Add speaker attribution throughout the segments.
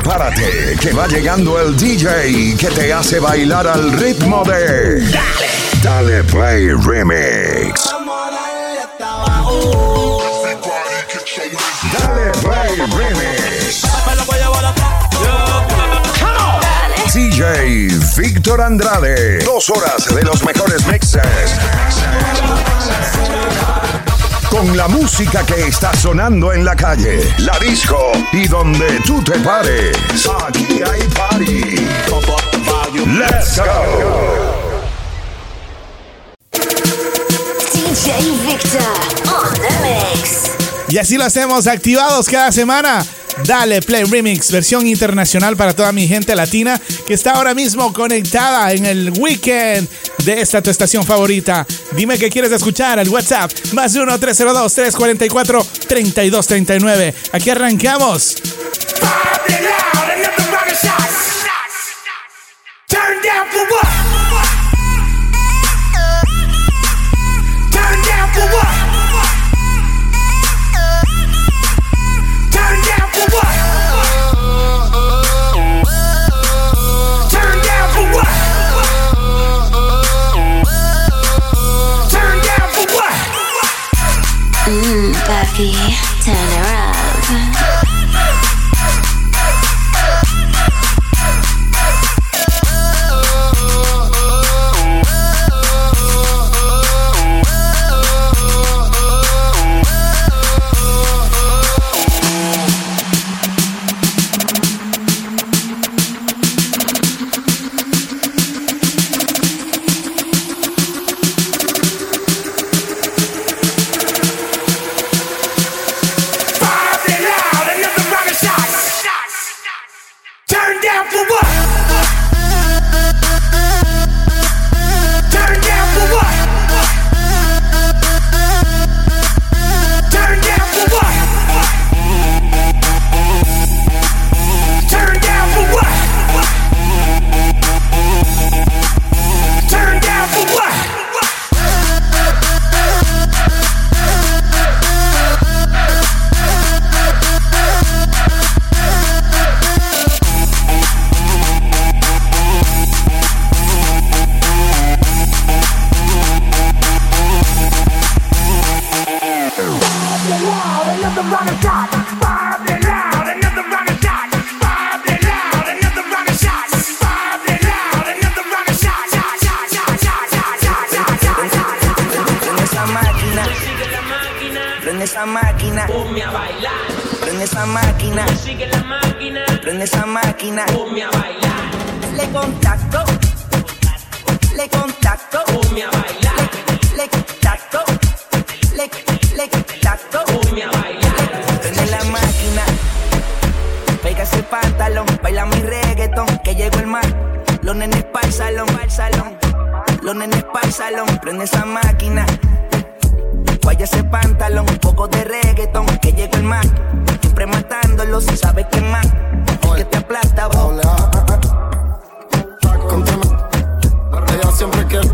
Speaker 1: Prepárate, que va llegando el DJ que te hace bailar al ritmo de. Dale, dale Play Remix. Dale Play Remix. DJ Víctor Andrade. Dos horas de los mejores mixes. Con la música que está sonando en la calle, la disco y donde tú te pares. Aquí hay party. Let's go.
Speaker 2: DJ Victor on the mix.
Speaker 3: Y así lo hacemos, activados cada semana. Dale Play Remix, versión internacional para toda mi gente latina que está ahora mismo conectada en el weekend de esta tu estación favorita. Dime qué quieres escuchar al WhatsApp más 1-302-344-3239. Aquí arrancamos.
Speaker 4: Turn down for what? Turn
Speaker 2: her up.
Speaker 5: Vaya ese pantalón, un poco de reggaetón, que llegó el mar. Siempre matándolo, si sabes que más. Que te aplasta, vos.
Speaker 6: Ella siempre quiere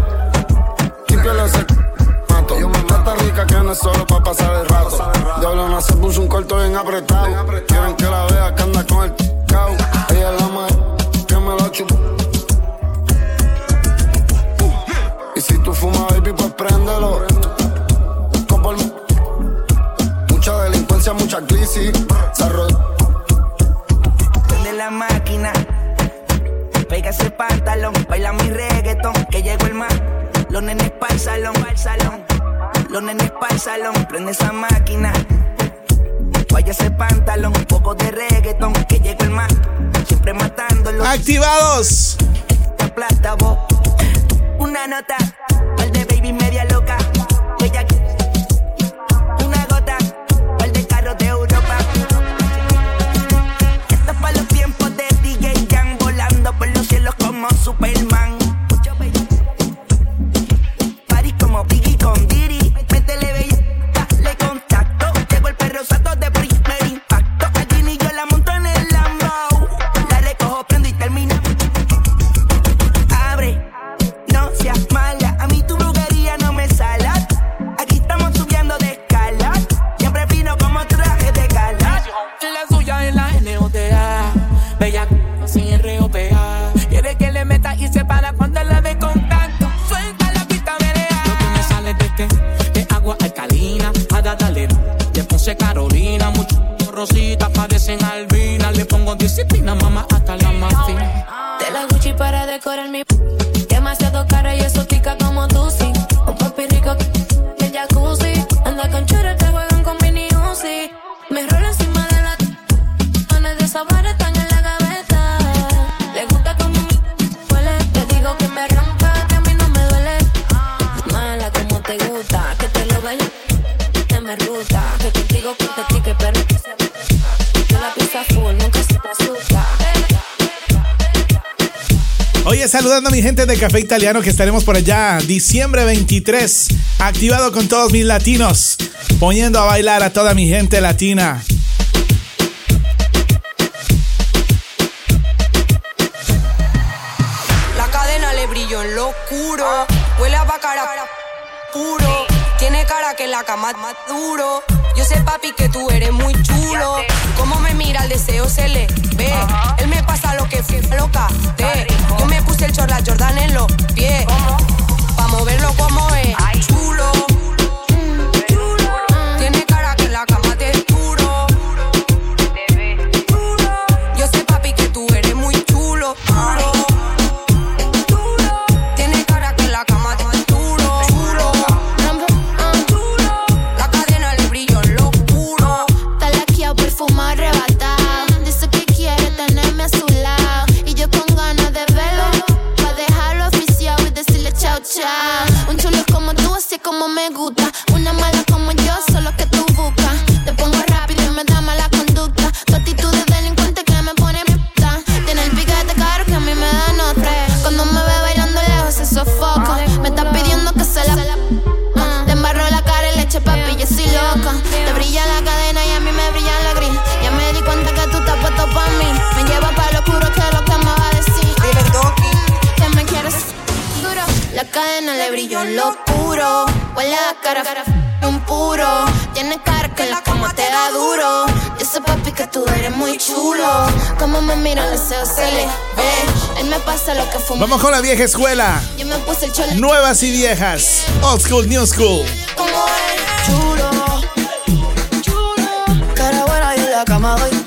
Speaker 6: limpiarle ese manto. Está tan rica que no es solo pa' pasar el rato. Diablo se puso un corto bien apretado.
Speaker 5: De
Speaker 3: Café Italiano que estaremos por allá, diciembre 23, activado con todos mis latinos, poniendo a bailar a toda mi gente latina.
Speaker 7: La cadena le brilló en lo oscuro, huele a bacara puro, tiene cara que la cama más duro. Yo sé, papi, que tú eres muy chulo. Como me mira, el deseo se le ve. Él me pasa lo que fui loca. Te el chor, la Jordan en los pies. ¿Cómo? Pa' moverlo como
Speaker 8: Un chulo como tú, así como me gusta. me miran los ojos, se le ve. Él me pasa lo que fumé.
Speaker 3: Vamos con la vieja escuela.
Speaker 8: Yo me puse el chole.
Speaker 3: Nuevas y viejas. Old school, new school.
Speaker 8: Como es
Speaker 7: chulo, chulo. Cara buena y en la cama
Speaker 9: hoy.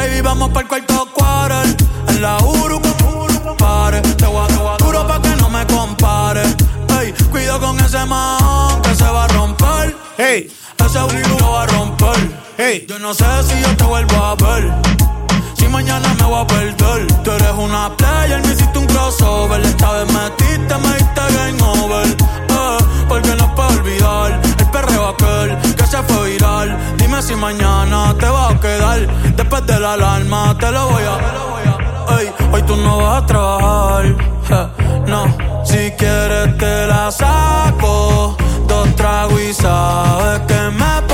Speaker 9: Baby, vamos para el cuarto quarter. En la Uru, pare. Te voy a duro pa' que no me compare. Ey, cuido con ese man que se va a romper.
Speaker 3: Hey,
Speaker 9: Ese lo va a romper.
Speaker 3: hey.
Speaker 9: Yo no sé si yo te vuelvo a ver. Si mañana me voy a perder. Tú eres una player, me hiciste un crossover. Esta vez metiste, me diste game over. Eh, porque no puedo olvidar el perreo aquel que fue viral. Dime si mañana te vas a quedar. Después de la alarma te lo voy a. Ey, hoy tú no vas a trabajar. no, si quieres te la saco. Dos tragos y sabes que me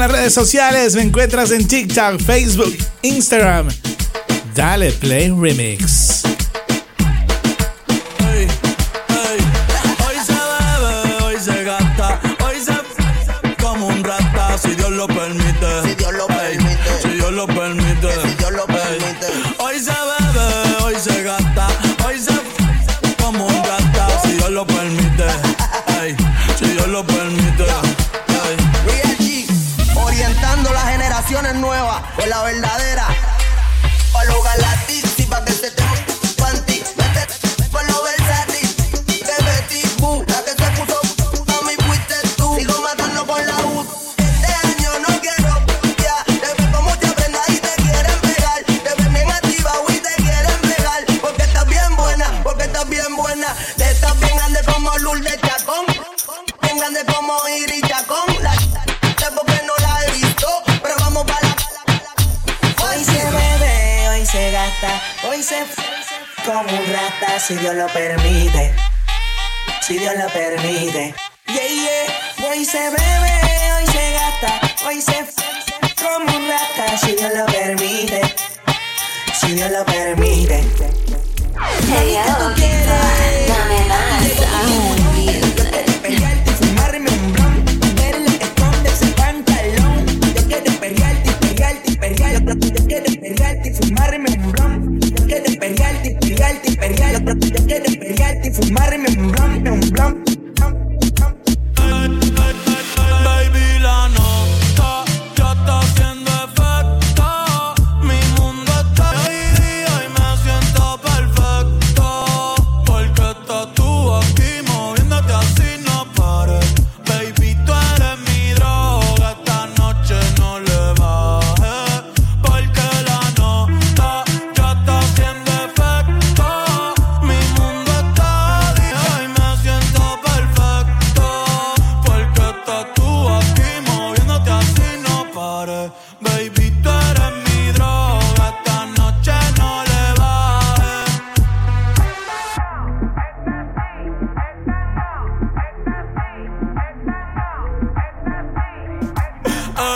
Speaker 3: las redes sociales. Me encuentras en TikTok, Facebook, Instagram. Dale Play Remix.
Speaker 9: Hoy se bebe, hoy se gasta, hoy se como un rata, si Dios lo permite.
Speaker 10: Si Dios lo permite.
Speaker 9: Si Dios lo permite.
Speaker 10: Si Dios lo
Speaker 9: Ey.
Speaker 10: permite. Por la verdadera.
Speaker 6: Hoy se f como un rata, si Dios lo permite. Si Dios lo permite. Yeah, yeah. Hoy se bebe, hoy se gasta, hoy se f como un rata, si Dios lo permite. Si Dios lo permite.
Speaker 4: Hey, yo, Victor, dame más
Speaker 6: y fumarme un blunt, verle pantalón. Yo quiero perrearte y y. perrearte y perrearte. Yo quiero perrearte y fumarme un blunt, un blunt.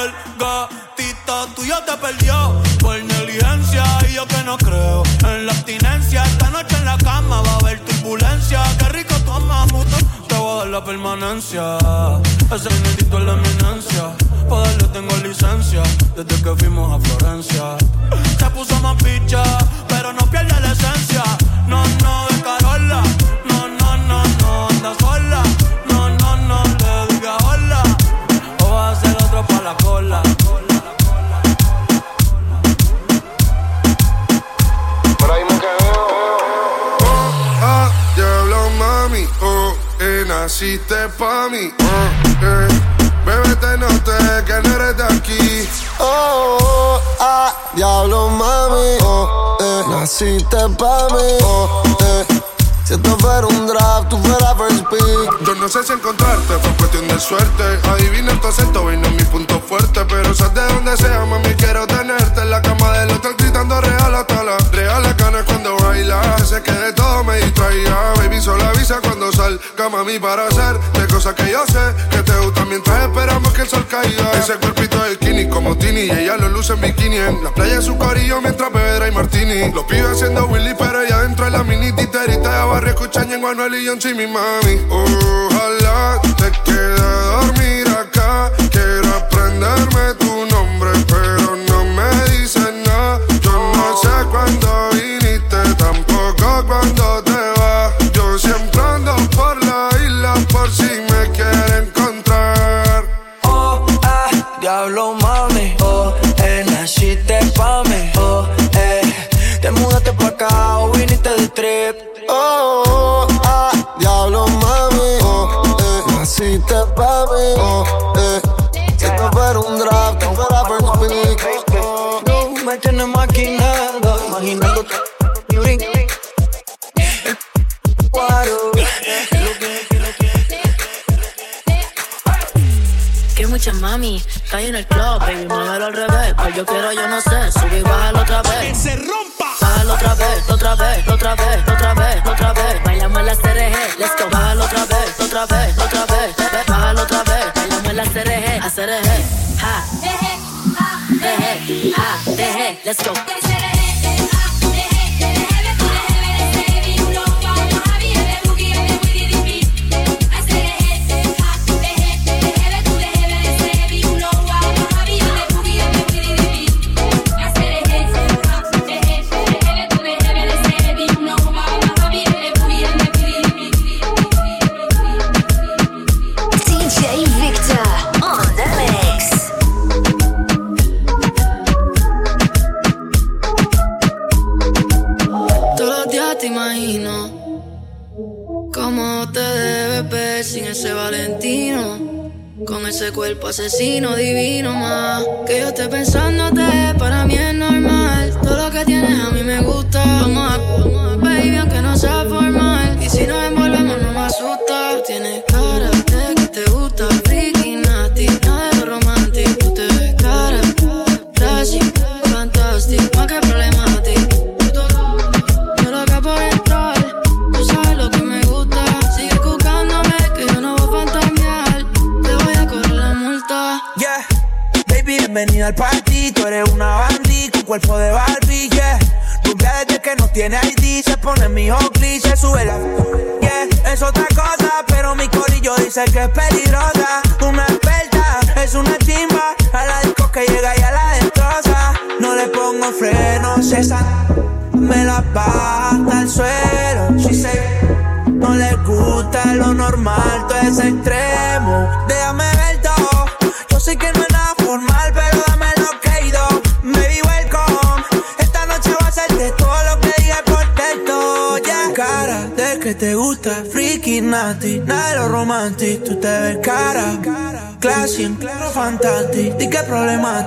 Speaker 9: El gatito tuyo te perdió por negligencia y yo que no creo en la abstinencia. Esta noche en la cama va a haber turbulencia. Qué rico toma mucho. Te voy a dar la permanencia. Ese minutito es la eminencia. Pa' darle tengo licencia desde que fuimos a Florencia. Se puso más picha, pero no pierde la esencia. No, no, de Carola.
Speaker 11: Naciste pa' mí. Oh, eh, bebé, te noté que no eres de aquí. Oh, oh, ah, diablo, mami. Oh, eh, naciste pa' mí. Oh, eh. Si esto fuera un draft, tú fueras first pick. Yo no sé si encontrarte, fue cuestión de suerte. Adivina tu acento, no es mi punto fuerte. Pero sabes de donde sea, mami, quiero tenerte en la cama del hotel gritando real hasta la real la ganas cuando baila. Sé que de todo me distraía piso la visa cuando salga mami para hacer de cosas que yo sé que te gustan mientras esperamos que el sol caiga. Ese cuerpito de skinny como Tini y ella lo luce en bikini en la playa en su corillo mientras bebera y martini. Los pibes haciendo Willy pero ella dentro de la mini titerita de barrio escuchan en Manuel y John mi mami. Ojalá te quede a dormir acá, quiero aprenderme tu
Speaker 12: mami,
Speaker 13: caí en el club, baby, muévelo al revés. Cual yo quiero, yo no sé, sube y bájalo otra vez. ¡Que se rompa! Bájalo otra vez, otra vez, otra vez, otra vez, otra vez. Bailamos en las CRG, let's go. Bájalo otra vez, otra vez, otra vez, bájalo otra vez. Bailamos en las CRG, a CRG. Ja, deje, ja, deje, ja, deje, let's go. cuerpo asesino divino más. Que yo esté pensándote, para mí es normal. Todo lo que tienes a mí me gusta. Vamos a, baby, aunque no sabes. que
Speaker 12: esperar ¿Qué problema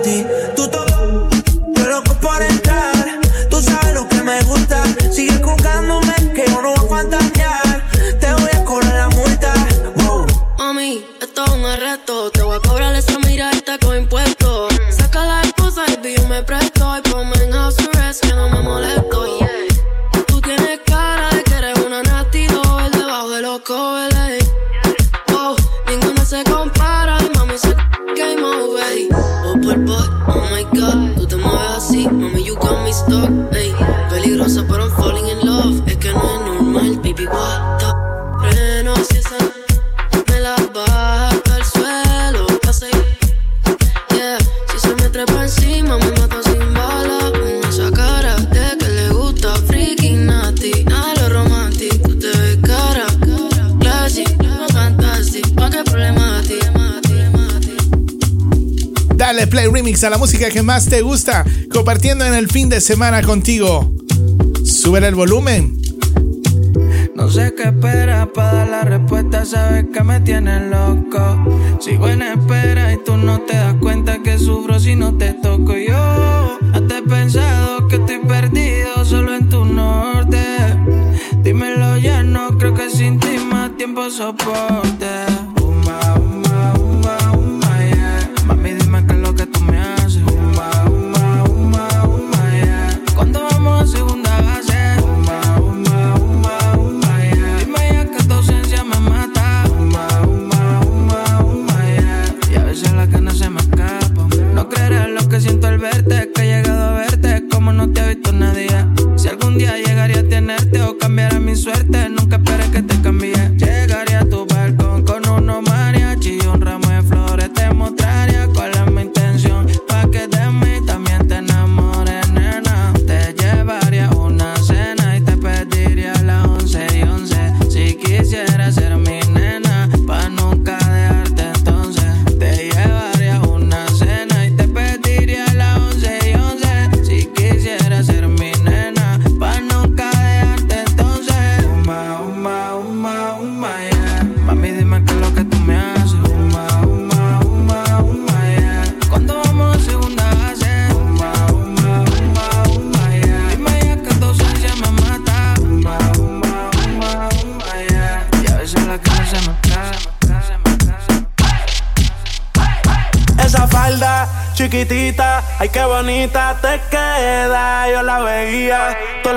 Speaker 12: la
Speaker 3: música que más te gusta, compartiendo en el fin de semana contigo. Sube el volumen.
Speaker 14: No sé qué espera para dar la respuesta, sabes que me tienes loco. Sigo en espera y tú no te das cuenta que sufro si no te toco yo. Hasta pensado que estoy perdido solo en tu norte. Dímelo ya, no creo que sin ti más tiempo soporte.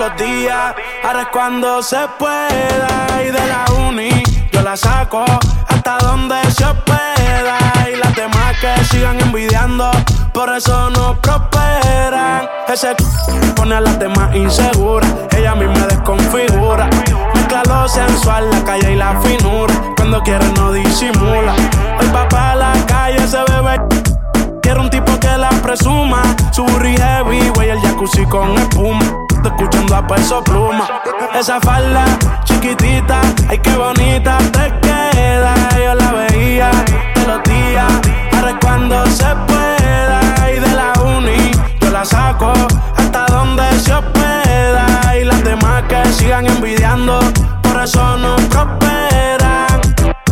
Speaker 9: Los días, ahora es cuando se pueda. Y de la uni yo la saco hasta donde se pueda. Y las demás que sigan envidiando, por eso no prosperan. Ese pone a las demás inseguras, ella a mí me desconfigura. Mezcla lo sensual, la calle y la finura. Cuando quiere no disimula. Hoy va pa' la calle, se bebe. Quiero un tipo que la presuma. Su burri heavy, güey, el jacuzzi con espuma. Escuchando a peso pluma. Esa falda chiquitita, ay qué bonita te queda. Yo la veía todos los días, ahora es cuando se pueda. Y de la uni, yo la saco hasta donde se pueda. Y las demás que sigan envidiando, por eso no prosperan.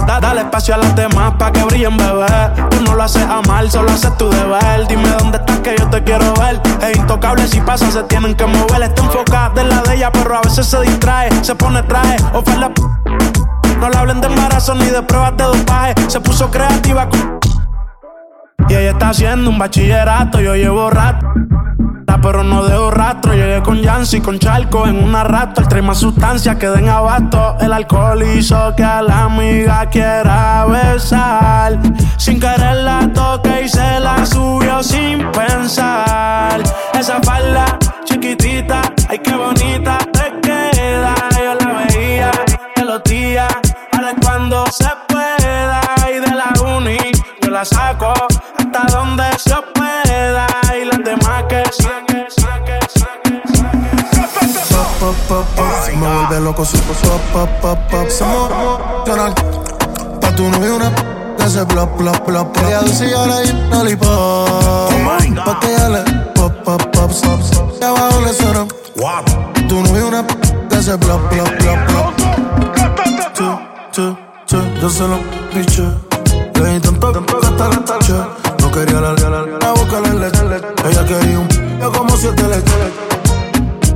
Speaker 9: Da- Dale espacio a las demás pa' que brillen, bebé. Tú no lo haces a mal, solo haces tu deber. Dime dónde estás que yo te quiero ver. Es intocable si pasa, se tienen que mover. Está enfocada en la de ella, pero a veces se distrae. Se pone traje, oferta. No le hablen de embarazo ni de pruebas de dopaje. Se puso creativa con. Y ella está haciendo un bachillerato, yo llevo rato. Pero no dejo rastro, llegué con Yancy, con Charco en una rato. El trae más sustancias que den abasto. El alcohol hizo que a la amiga quiera besar. Sin querer la toque y se la subió sin pensar. Esa falda chiquitita, ay qué bonita te queda. Yo la veía de los días, ahora es cuando se pueda. Y de la uni, yo la saco hasta donde se
Speaker 15: Pop, pop, pop, pop. Me vuelve loco su pop, pop, pop, pop. Somos emocional. Pa' tu novio una que hace plop, plop, plop. Ella dulce y ahora un lollipop. Pa' que ella le pop, pop, pop, stop. Y abajo le suena. Tu novio una que hace plop, plop, plop, plop. Chu, chu, chu. Yo se lo piché. Le di tanto que hasta la tarde. No quería la, la, la boca le leche. Ella quería un yo como siete leches.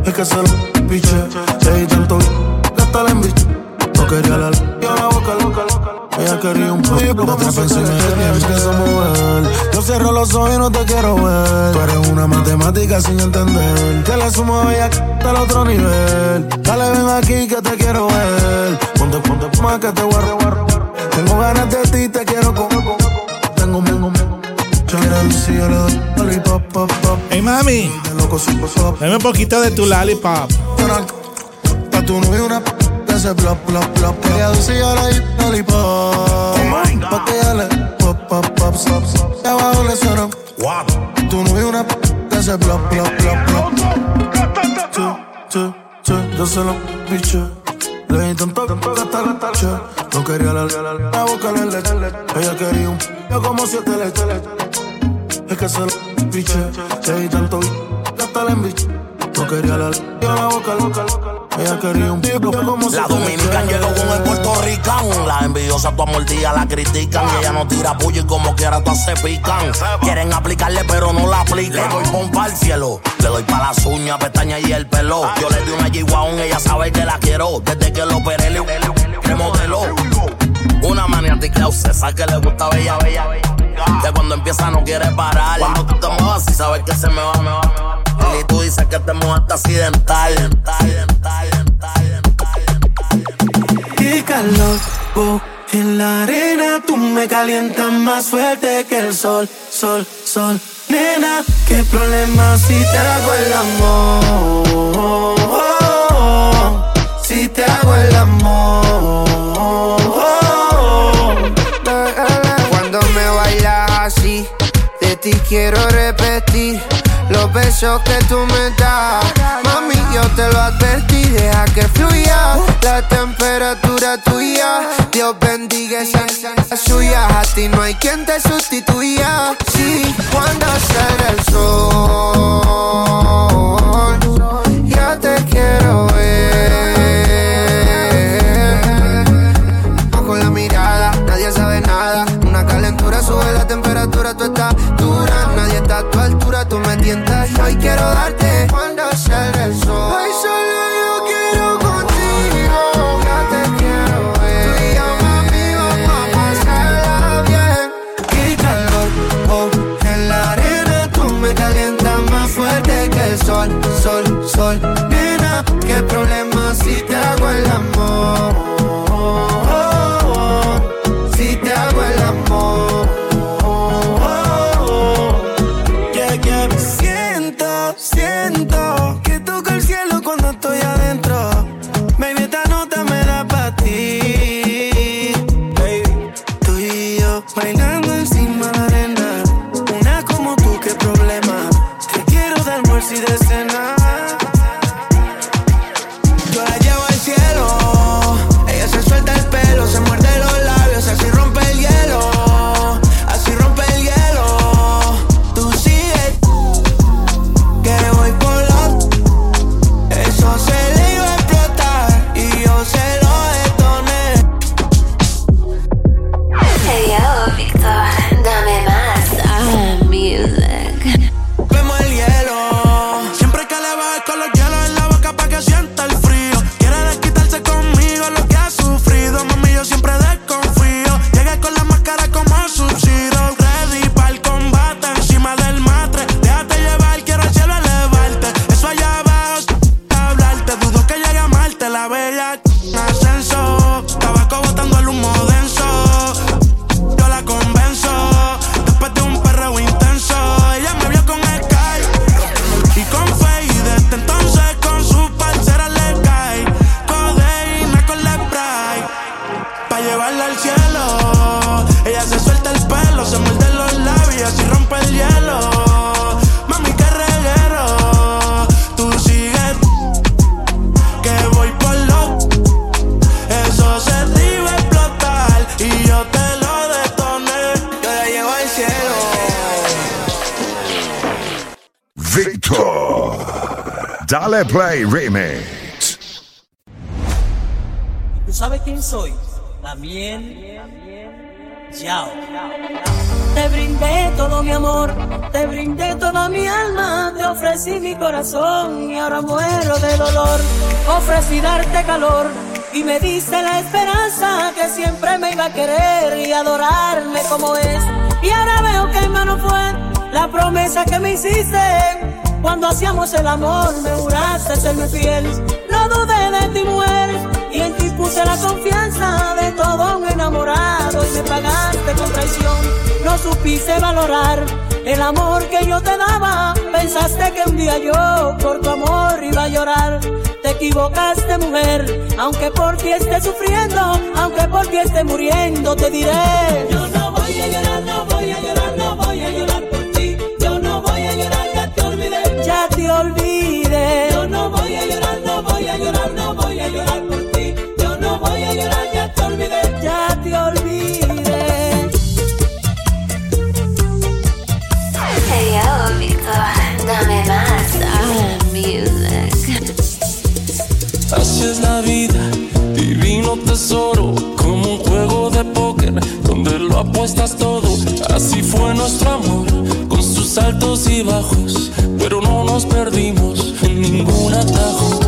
Speaker 15: Es que se lo piché. Le di tanto que hasta la embiché. No quería la yo la boca loca. Ella quería un poco. No te pensé en ella, que somos él. Yo cierro los ojos y no te quiero ver. Tú eres una matemática sin entender. Que le sumo a ella al otro nivel. Dale, ven aquí que te quiero ver. Ponte, ponte más que te guardo, guardo. Tengo ganas de ti, te quiero con. Tengo, tengo, yo quiero decir, yo le doy lollipop, pop, pop.
Speaker 3: Hey mami,
Speaker 15: De
Speaker 3: dame un poquito de tu lollipop.
Speaker 15: Pa' tu novio una. Ella hay un lollipop. Pa' que ella le pop, pop, pop, stop, stop. Abajo le suena. Tu una plop, plop. Chu, chu, chu. Yo se lo piché. Le di tanto que hasta la tarde. No quería la, la boca le leche. Ella quería un yo como siete leches. Es que se lo piché. Le di tanto que hasta la embiché. No quería la yo la boca loca. Ella quería un como
Speaker 16: La dominican llegó con el puertorricán. La envidiosa tu amortilla la critican. Y ella no tira puño y como quiera todas se pican. Quieren aplicarle pero no la aplican. Le doy pompa al cielo. Le doy pa' las uñas, pestañas y el pelo. Yo le di una G-Wagon, ella sabe que la quiero. Desde que lo operé le remodeló. Una maniática obsesa que le gusta bella, bella, bella. Que cuando empieza no quiere parar. Cuando tú te muevas sabes que se me va, me va, me va. Y tú dices que te mueves accidental.
Speaker 9: Qué calor, oh, en la arena tú me calientas más fuerte que el sol, sol, sol. Nena, qué problema si te hago el amor. Si te hago el amor.
Speaker 17: Cuando me bailas así, de ti quiero repetir los besos que tú me das. Mami, yo te lo advertí, deja que fluya la temperatura tuya. Dios bendiga esa esa suya. A ti no hay quien te sustituya. Sí, cuando sale el sol, ya te quiero ver. Tú me tientas. y Hoy quiero darte
Speaker 1: Play Remix.
Speaker 18: ¿Tú sabes quién soy? También. Chao. Te brindé todo mi amor, te brindé toda mi alma, te ofrecí mi corazón y ahora muero de dolor. Ofrecí darte calor y me diste la esperanza que siempre me iba a querer y adorarme como es. Y ahora veo que en vano fue la promesa que me hiciste. Cuando hacíamos el amor, me juraste serme fiel. No dudé de ti, mujer, y en ti puse la confianza de todo un enamorado. Y me pagaste con traición. No supiste valorar el amor que yo te daba. Pensaste que un día yo por tu amor iba a llorar. Te equivocaste, mujer, aunque por ti esté sufriendo, aunque por ti esté muriendo, te diré. Llorar, no voy a llorar por ti. Yo no voy a llorar, ya te olvidé. Ya te olvidé.
Speaker 4: Hey yo, Victor, dame más music.
Speaker 19: Así es la vida, divino tesoro, como un juego de póker donde lo apuestas todo. Así fue nuestro amor, con sus altos y bajos, pero no nos perdimos en ningún atajo.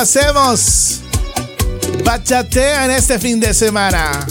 Speaker 15: Hacemos. Bachatea en este fin de semana.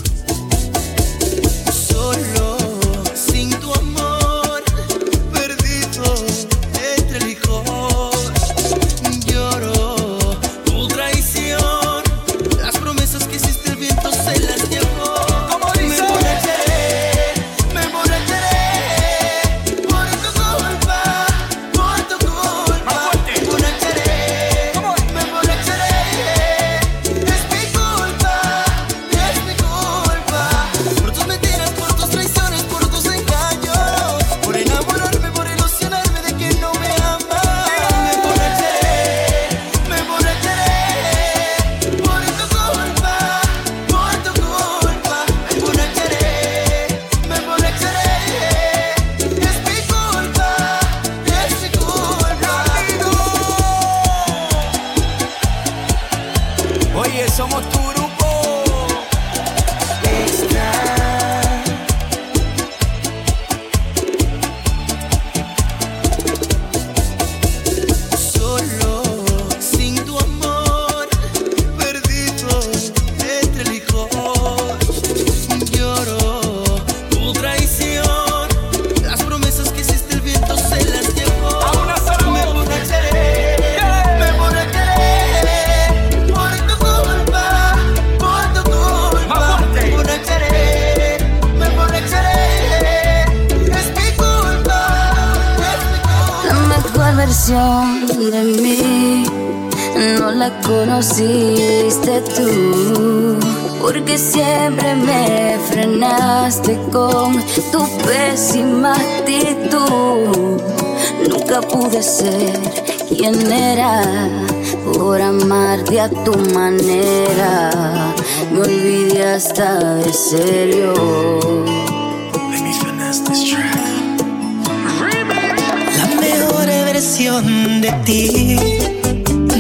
Speaker 4: De
Speaker 5: ti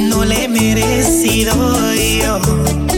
Speaker 5: no la he merecido yo.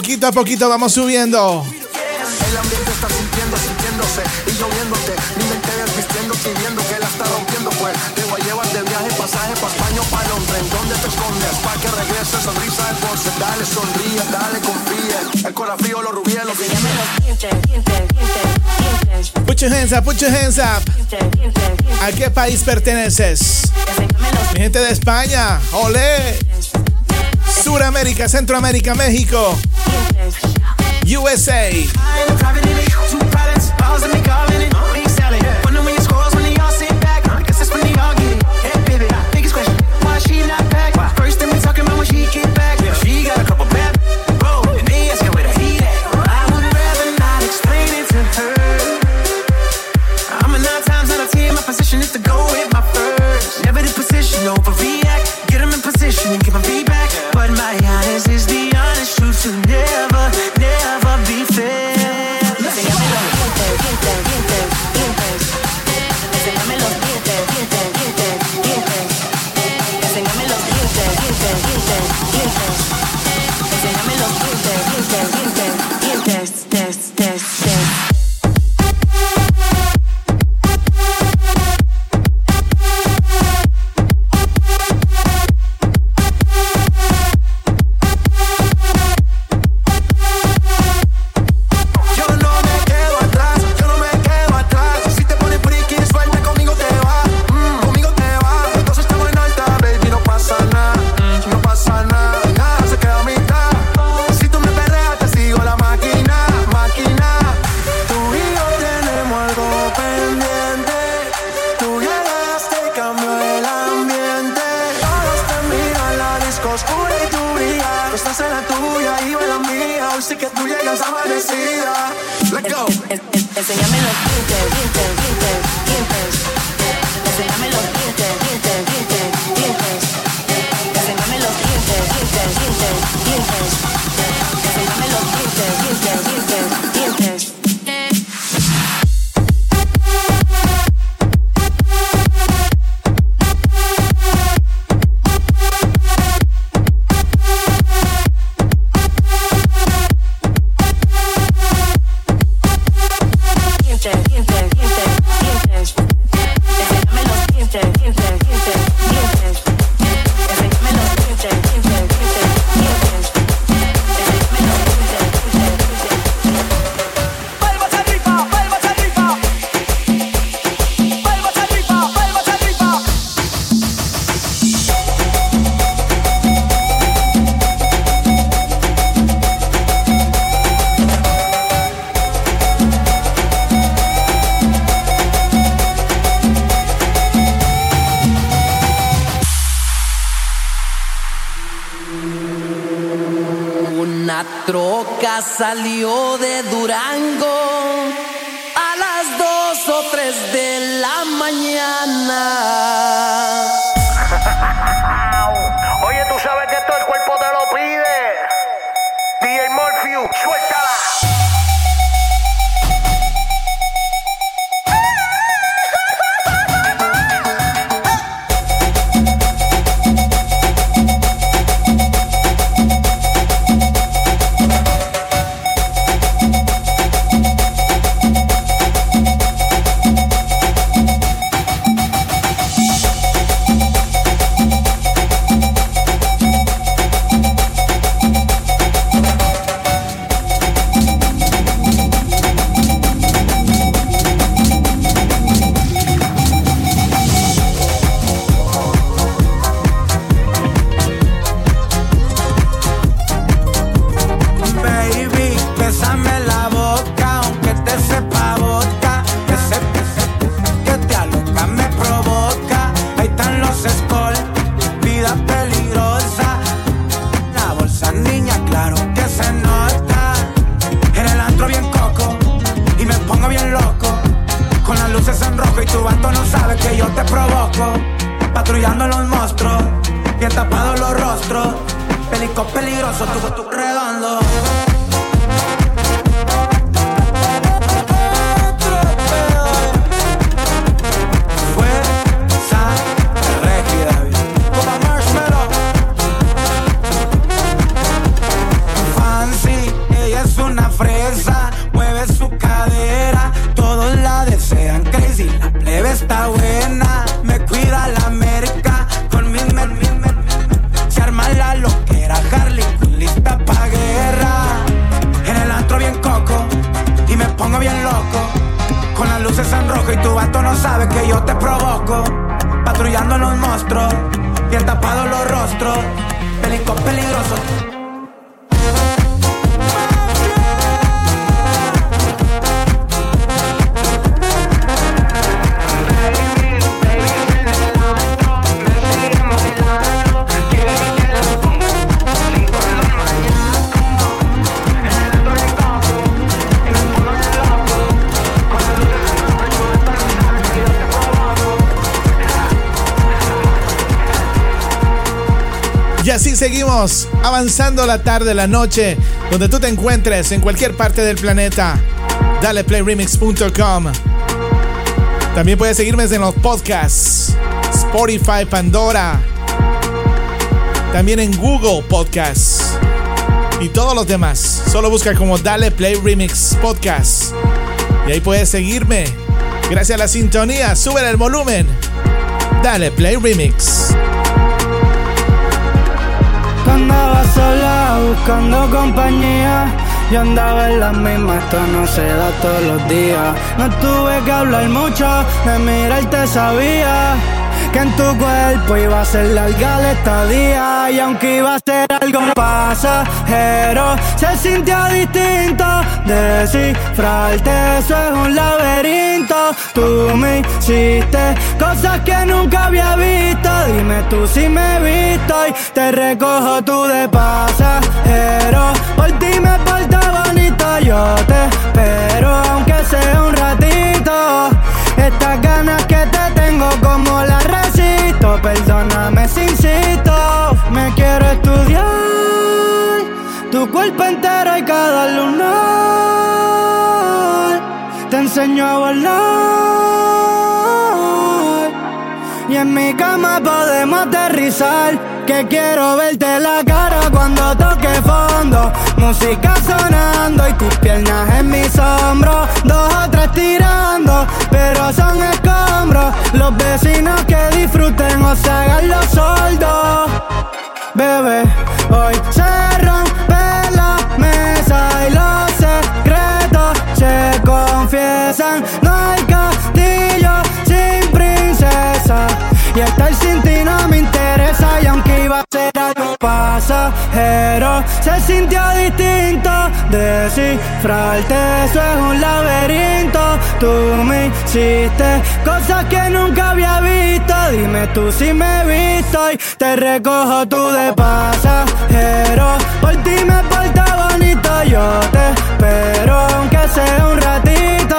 Speaker 3: poquito a poquito vamos subiendo.
Speaker 11: El ambiente está sintiendo, sintiéndose y lloviéndote. Mi mente desvistiéndose y que la
Speaker 7: está rompiendo, pues. Te voy a llevar de viaje, pasaje pa' España pa' Londres. ¿Dónde te escondes? Pa' que regrese sonrisa de Ponce. Dale, sonríe, dale, confía. El corazón frío, los rubíes, los dientes.
Speaker 15: Put your hands up, put your hands up. ¿A qué país perteneces? Mi gente de España, olé. Suramérica, Centroamérica, México. USA.
Speaker 12: troca salió de Durango a las dos o tres de la mañana.
Speaker 20: La
Speaker 3: tarde, la noche, donde tú te encuentres en cualquier parte del planeta. Dale playremix.com. También puedes seguirme en los podcasts, Spotify, Pandora, también en Google Podcasts y todos los demás. Solo busca como Dale Play Remix Podcast. Y ahí puedes seguirme. Gracias a la sintonía, sube el volumen. Dale Play Remix.
Speaker 21: Sola buscando compañía. Yo andaba en la misma, esto no se da todos los días. No tuve que hablar mucho, de mirarte sabía que en tu cuerpo iba a ser larga la estadía. Y aunque iba a ser algo pasajero, se sintió distinto. Descifrarte, eso es un laberinto. Tú me hiciste cosas que nunca había visto. Dime tú si me visto y te recojo tú de pasajero. Por ti me porto bonito, yo te espero, aunque sea un ratito. Estas ganas que te tengo, como las resisto. Perdóname si insisto, me quiero estudiar tu cuerpo entero y cada lunar. Te enseño a volar. Y en mi cama podemos aterrizar. Que quiero verte la cara cuando toque fondo. Música sonando y tus piernas en mis hombros. Dos o tres tirando, pero son escombros. Los vecinos que disfruten o se hagan los sordos. Bebé, hoy se rompe la mesa y los secretos se confiesan. No hay castillo sin princesa. Y estar sin ti iba a ser algo pasajero, se sintió distinto. Descifrarte, eso es un laberinto. Tú me hiciste cosas que nunca había visto. Dime tú si me he visto y te recojo tú de pasajero. Por ti me porto bonito, yo te espero, aunque sea un ratito.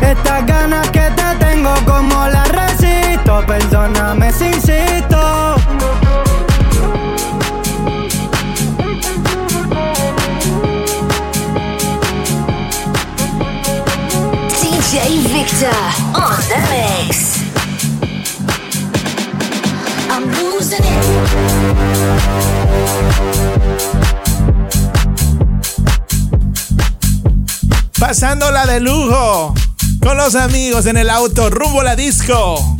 Speaker 21: Estas ganas que te tengo, como las resisto. Perdóname si insisto.
Speaker 3: Pasándola de lujo con los amigos en el auto rumbo a la disco.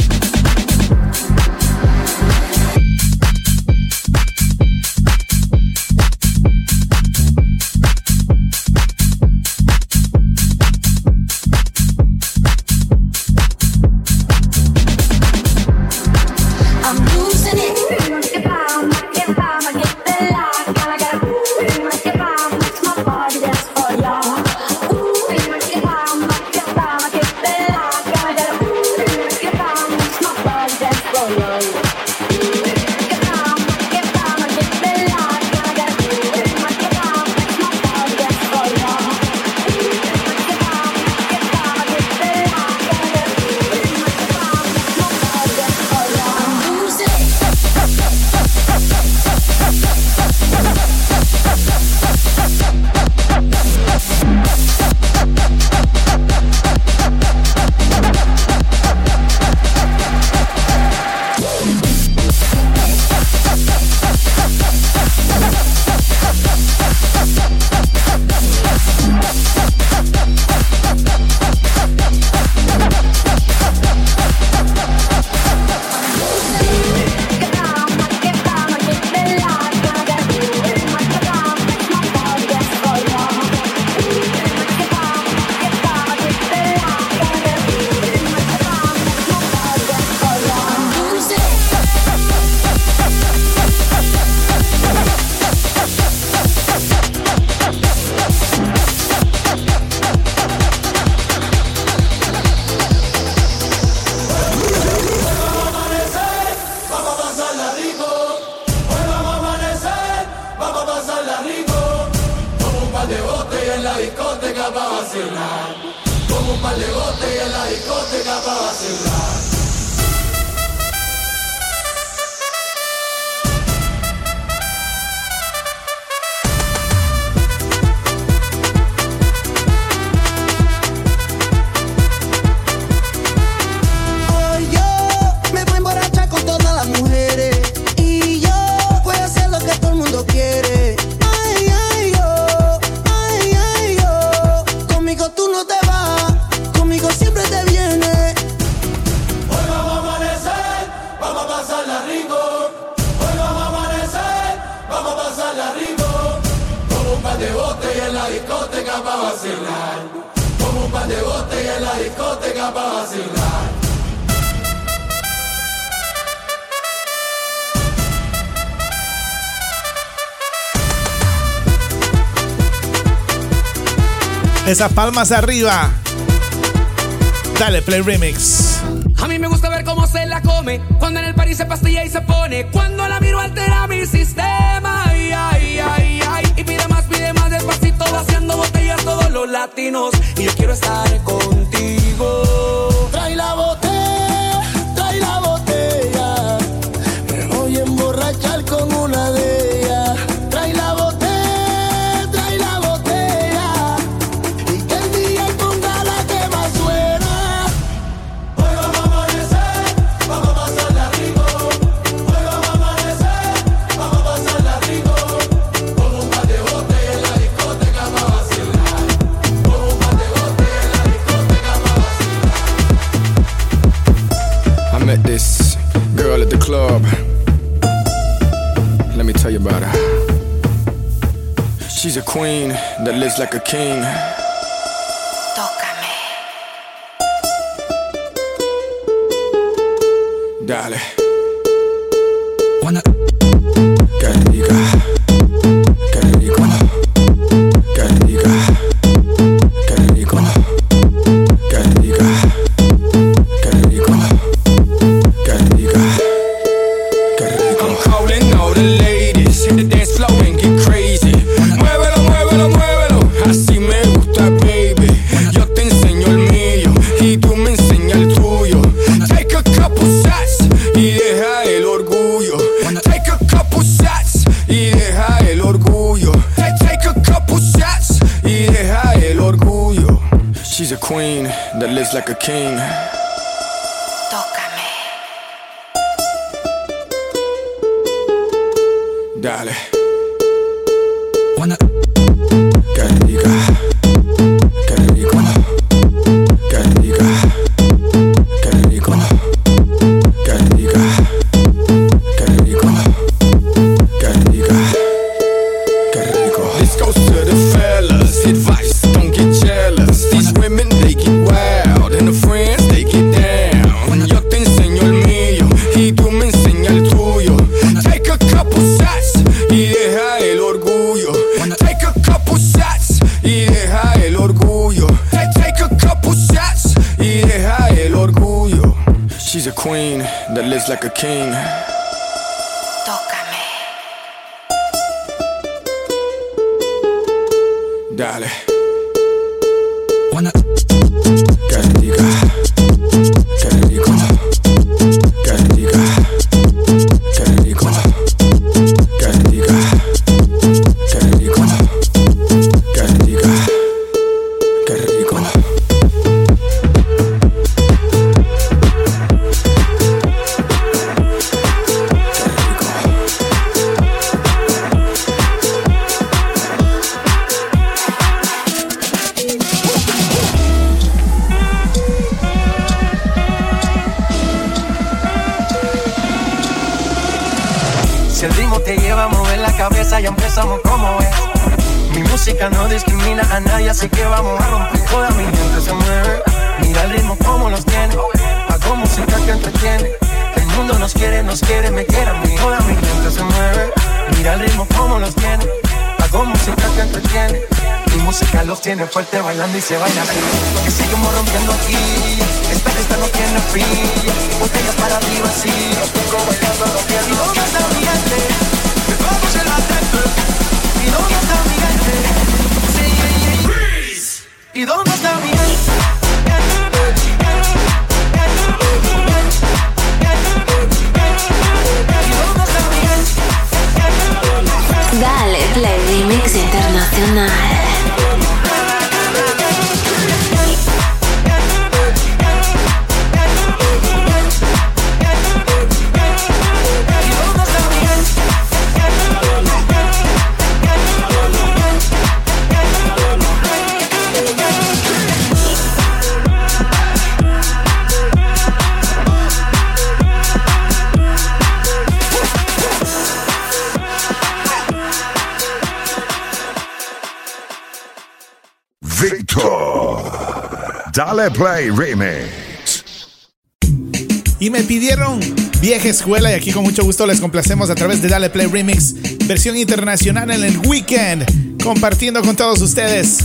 Speaker 3: esas palmas arriba. Dale, play remix.
Speaker 2: A mí me gusta ver cómo se la come. Cuando en el party se pastilla y se pone. Cuando la miro altera mi sistema. Ay, ay, ay, ay. Y pide más, pide más despacito. Vaciando botellas todos los latinos. Y yo quiero estar contigo
Speaker 22: rise like a king. queen that lives like a king. Tócame. Dale. like a king.
Speaker 15: viene fuerte bailando y se baila así. Que seguimos rompiendo aquí. Esta fiesta no tiene fin. Botellas para arriba así. Los tengo bailando, rompiendo. No
Speaker 1: Dale Play Remix.
Speaker 3: Y me pidieron vieja escuela y aquí con mucho gusto les complacemos a través de Dale Play Remix, versión internacional en el weekend, compartiendo con todos ustedes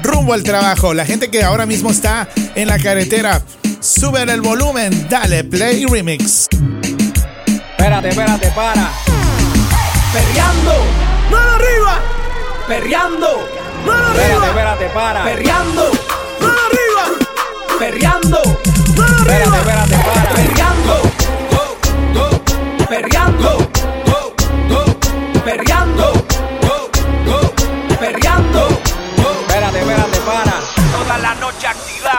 Speaker 3: rumbo al trabajo. La gente que ahora mismo está en la carretera, suben el volumen, Dale Play Remix.
Speaker 2: Espérate, espérate, para. Perreando, mano arriba. Perreando, mano arriba. Espérate, espérate, para. Perreando perreando. Espérate, espérate, para. Perreando. Perreando. Perreando. Perreando. Espérate, espérate, para. Toda la noche activa.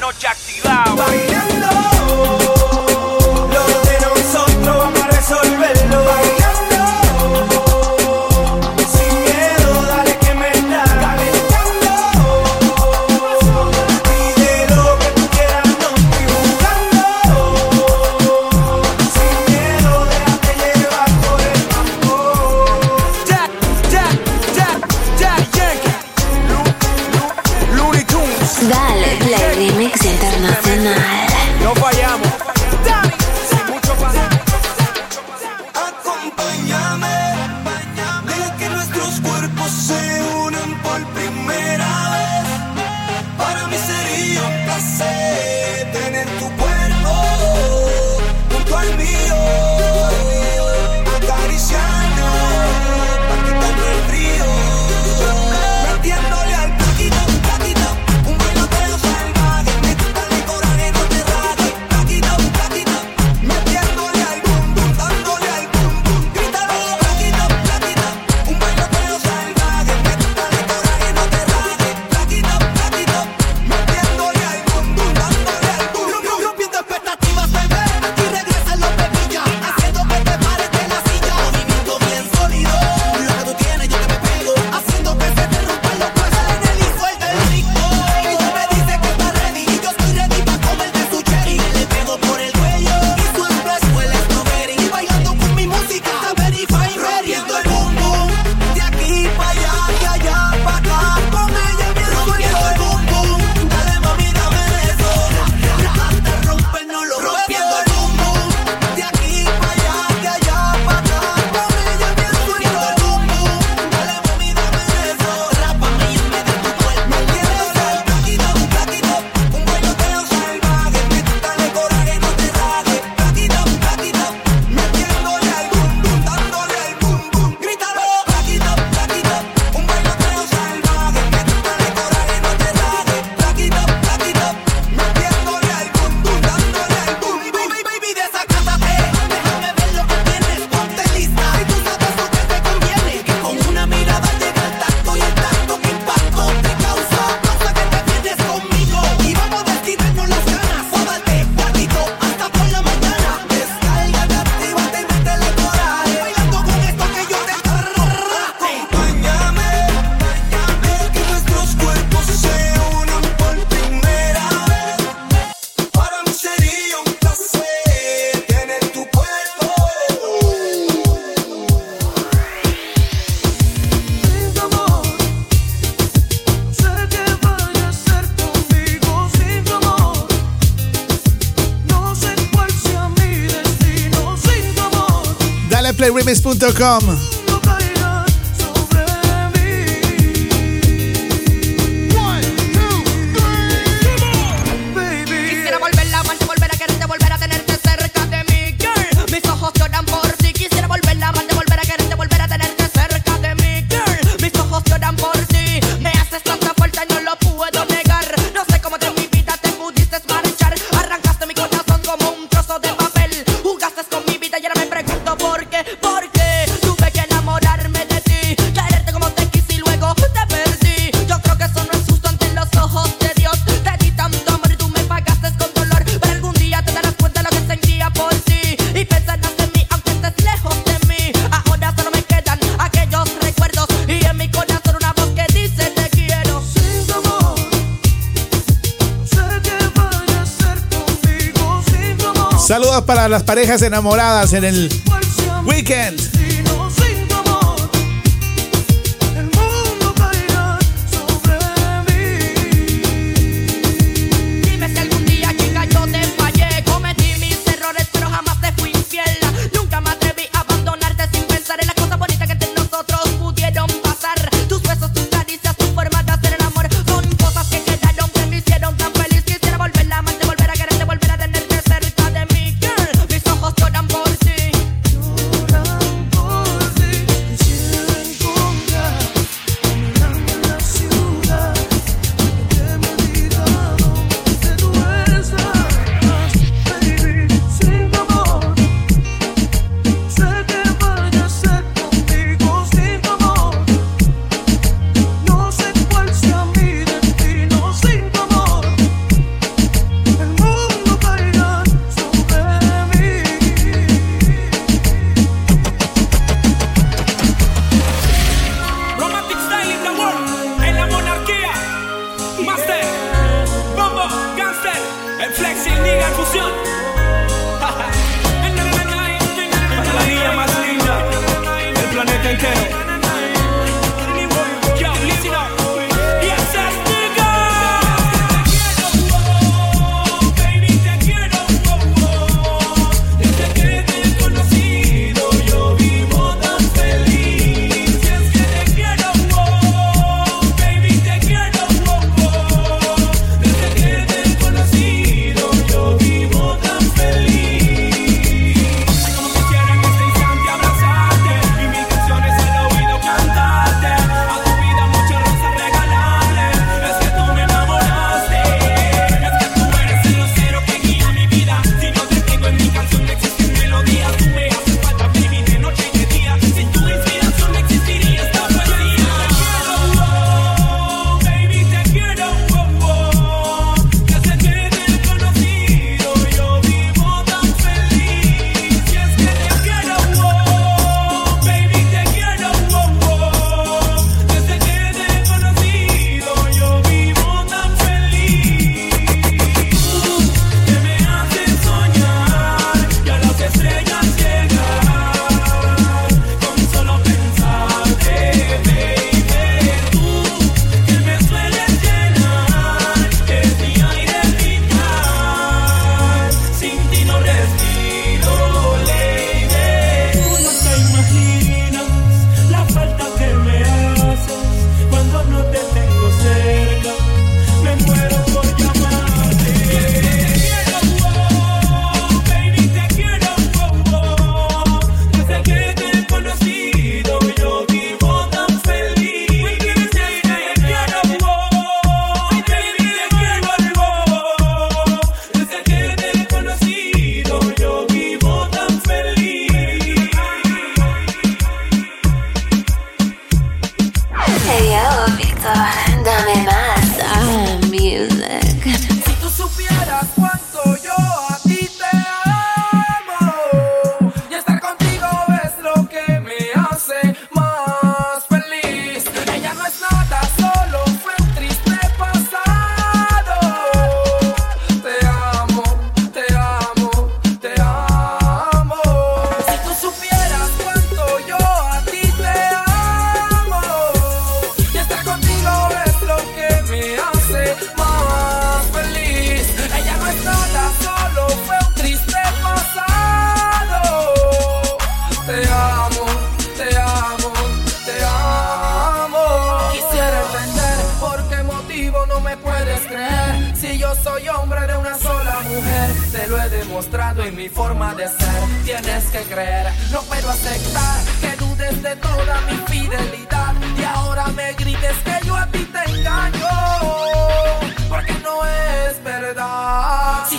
Speaker 2: noche activado.
Speaker 23: playremix.com. las parejas enamoradas en el weekend.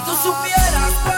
Speaker 24: tú supieras.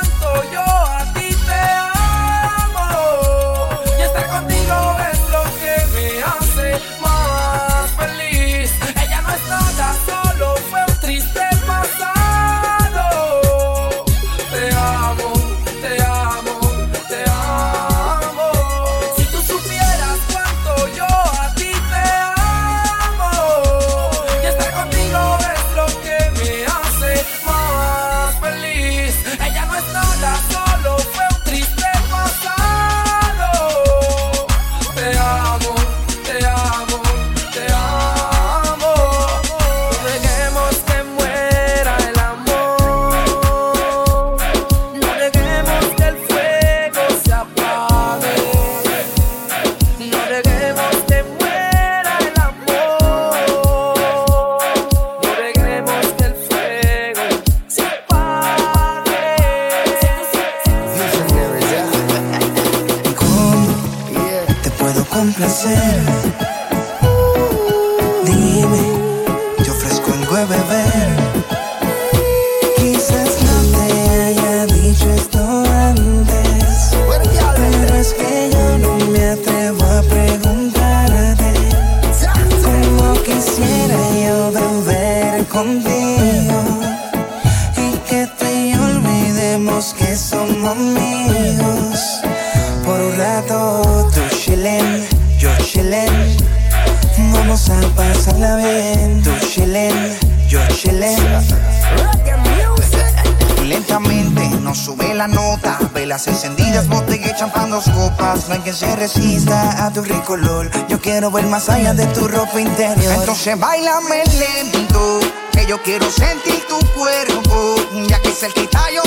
Speaker 24: más
Speaker 25: allá de tu ropa interior. Entonces bailame lento, que yo quiero sentir tu cuerpo, ya que es el cerquita yo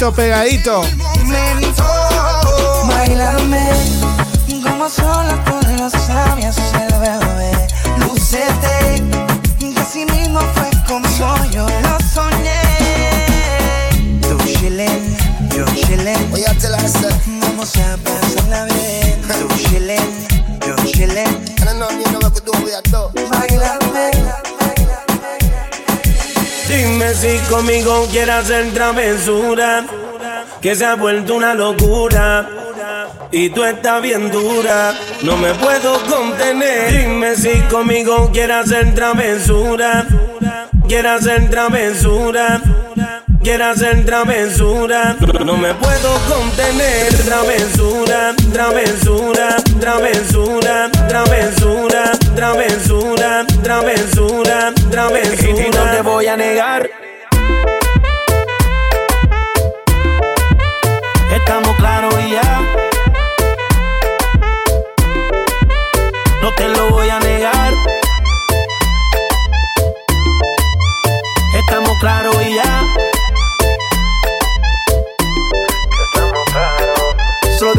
Speaker 3: pegadito, pegadito.
Speaker 25: Bailame, como solo tú lo sabías hacer, bebé. Lucete, que así mismo fue como yo lo
Speaker 26: soy. conmigo quiere hacer travesura, que se ha vuelto una locura. Y tú estás bien dura, no me puedo contener. Dime si conmigo quiere hacer travesura, quiere hacer travesura. Quiero hacer travesura, no me puedo contener. Travesura, travesura, travesura, travesura, travesura, travesura, travesura. Y no te voy a negar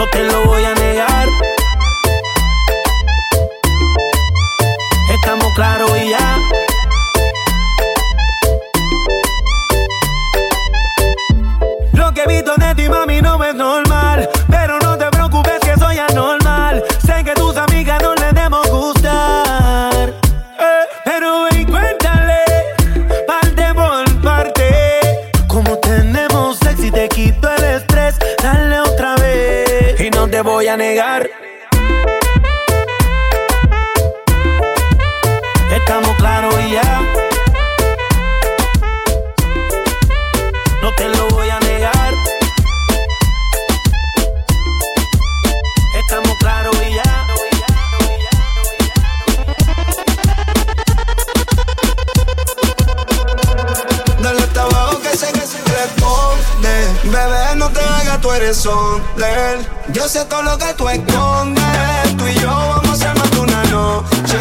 Speaker 26: no te lo voy a negar. Estamos claros y ya. Lo que he visto de ti, mami, no es normal. Pero no te preocupes que soy anormal. voy a negar. Estamos claros y ya.
Speaker 12: eres son de. Yo sé todo lo que tú escondes. Tú y yo vamos a armar una noche.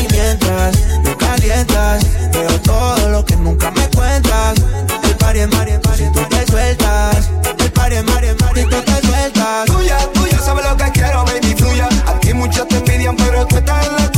Speaker 27: Y mientras me calientas, veo todo lo que nunca me cuentas. El party mari, si tú te sueltas. El party es mari, si tú te sueltas.
Speaker 12: Tuya, tuya, sabes lo que quiero, baby, tuya. Aquí muchos te envidian, pero tú estás en la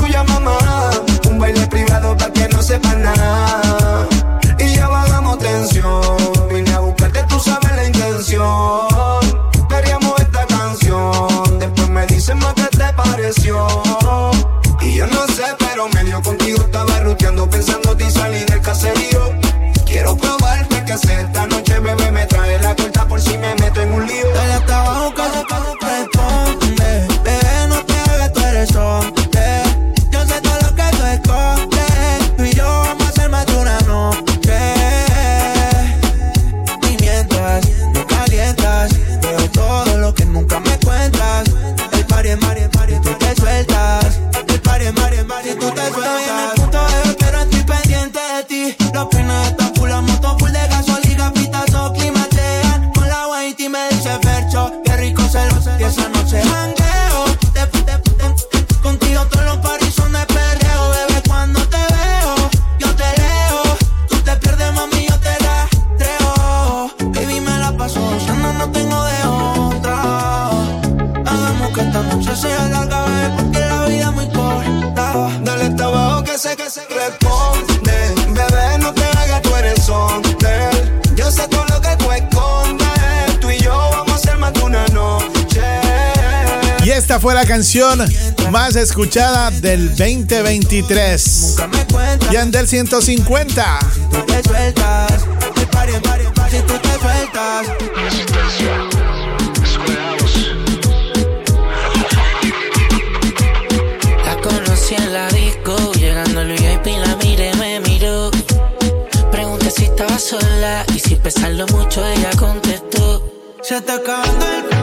Speaker 12: canción más
Speaker 3: escuchada del 2023. Y 150.
Speaker 28: La conocí en la disco, llegando al VIP la miré, me miró. Pregunté si estaba sola y sin pensarlo mucho ella contestó.
Speaker 27: Se está acabando el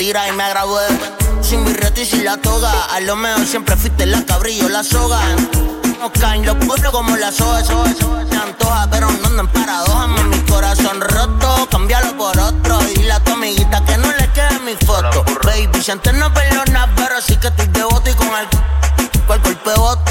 Speaker 29: mentira y me gradué sin birrete y sin la toga. A lo mejor siempre fuiste la cabrillo, la soga. No caen los pueblos como la soga, soga. Se antoja, pero no andan paradojas. Mi corazón roto, cámbialo por otro. Dile a tu amiguita que no le quede mi foto. Baby, si antes no perdona, pero sí que estoy devoto y con el cual golpe
Speaker 9: boto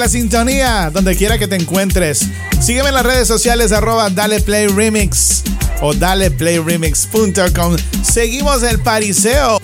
Speaker 9: la
Speaker 3: sintonía donde quiera que te encuentres. Sígueme en las redes sociales arroba Dale Play Remix o daleplayremix.com. Seguimos el pariseo.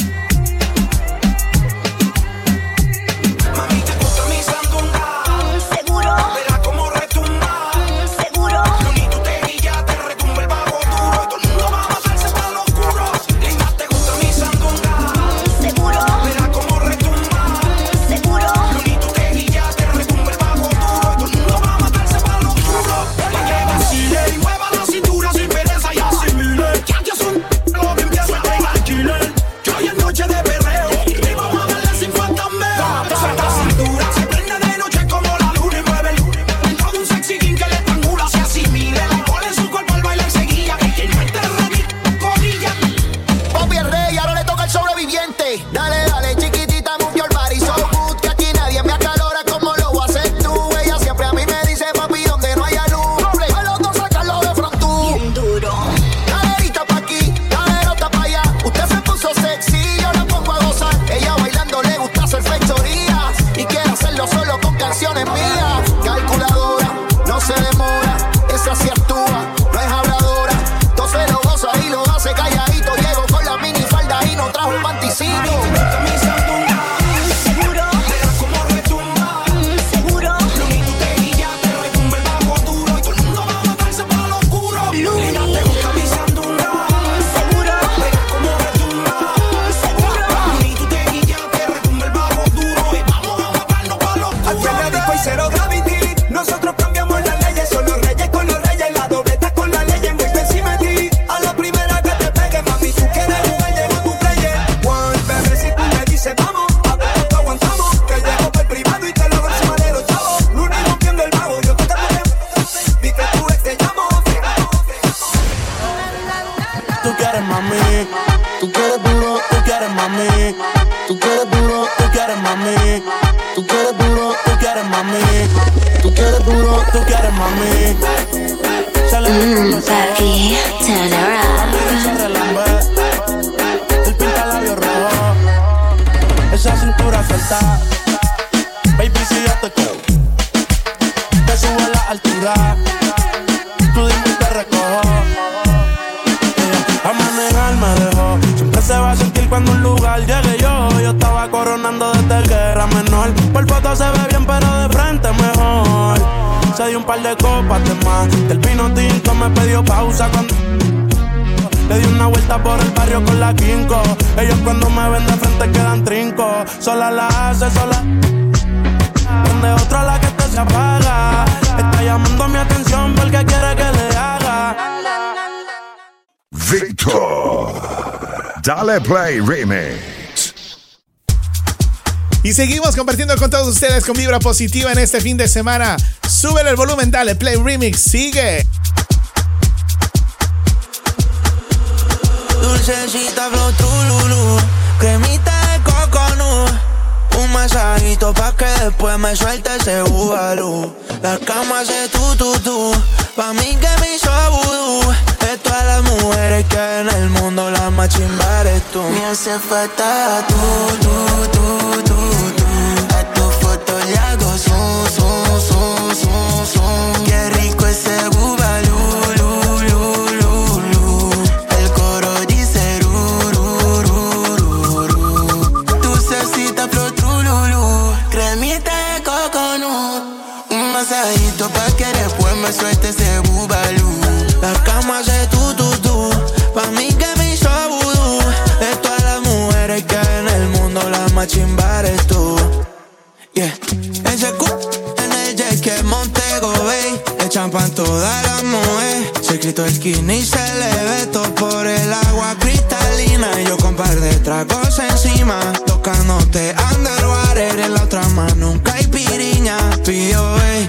Speaker 1: Replay Remix.
Speaker 3: Y seguimos compartiendo con todos ustedes con vibra positiva en este fin de semana. Súbele el volumen, dale Play Remix, sigue.
Speaker 30: Dulcecita flow trululú, cremita de coco. Un masajito pa' que después me suelte ese bubalú. La cama hace tu tu tu, pa' mí que me hizo vudú todas las mujeres que en el mundo las más chimbares tú. Me hace falta tú, tú, tú, tú. tú. escrito skinny se le ve todo por el agua cristalina. Y yo con par de tragos encima, tocándote underwater en la otra mano, nunca hay piriña. Pío, ey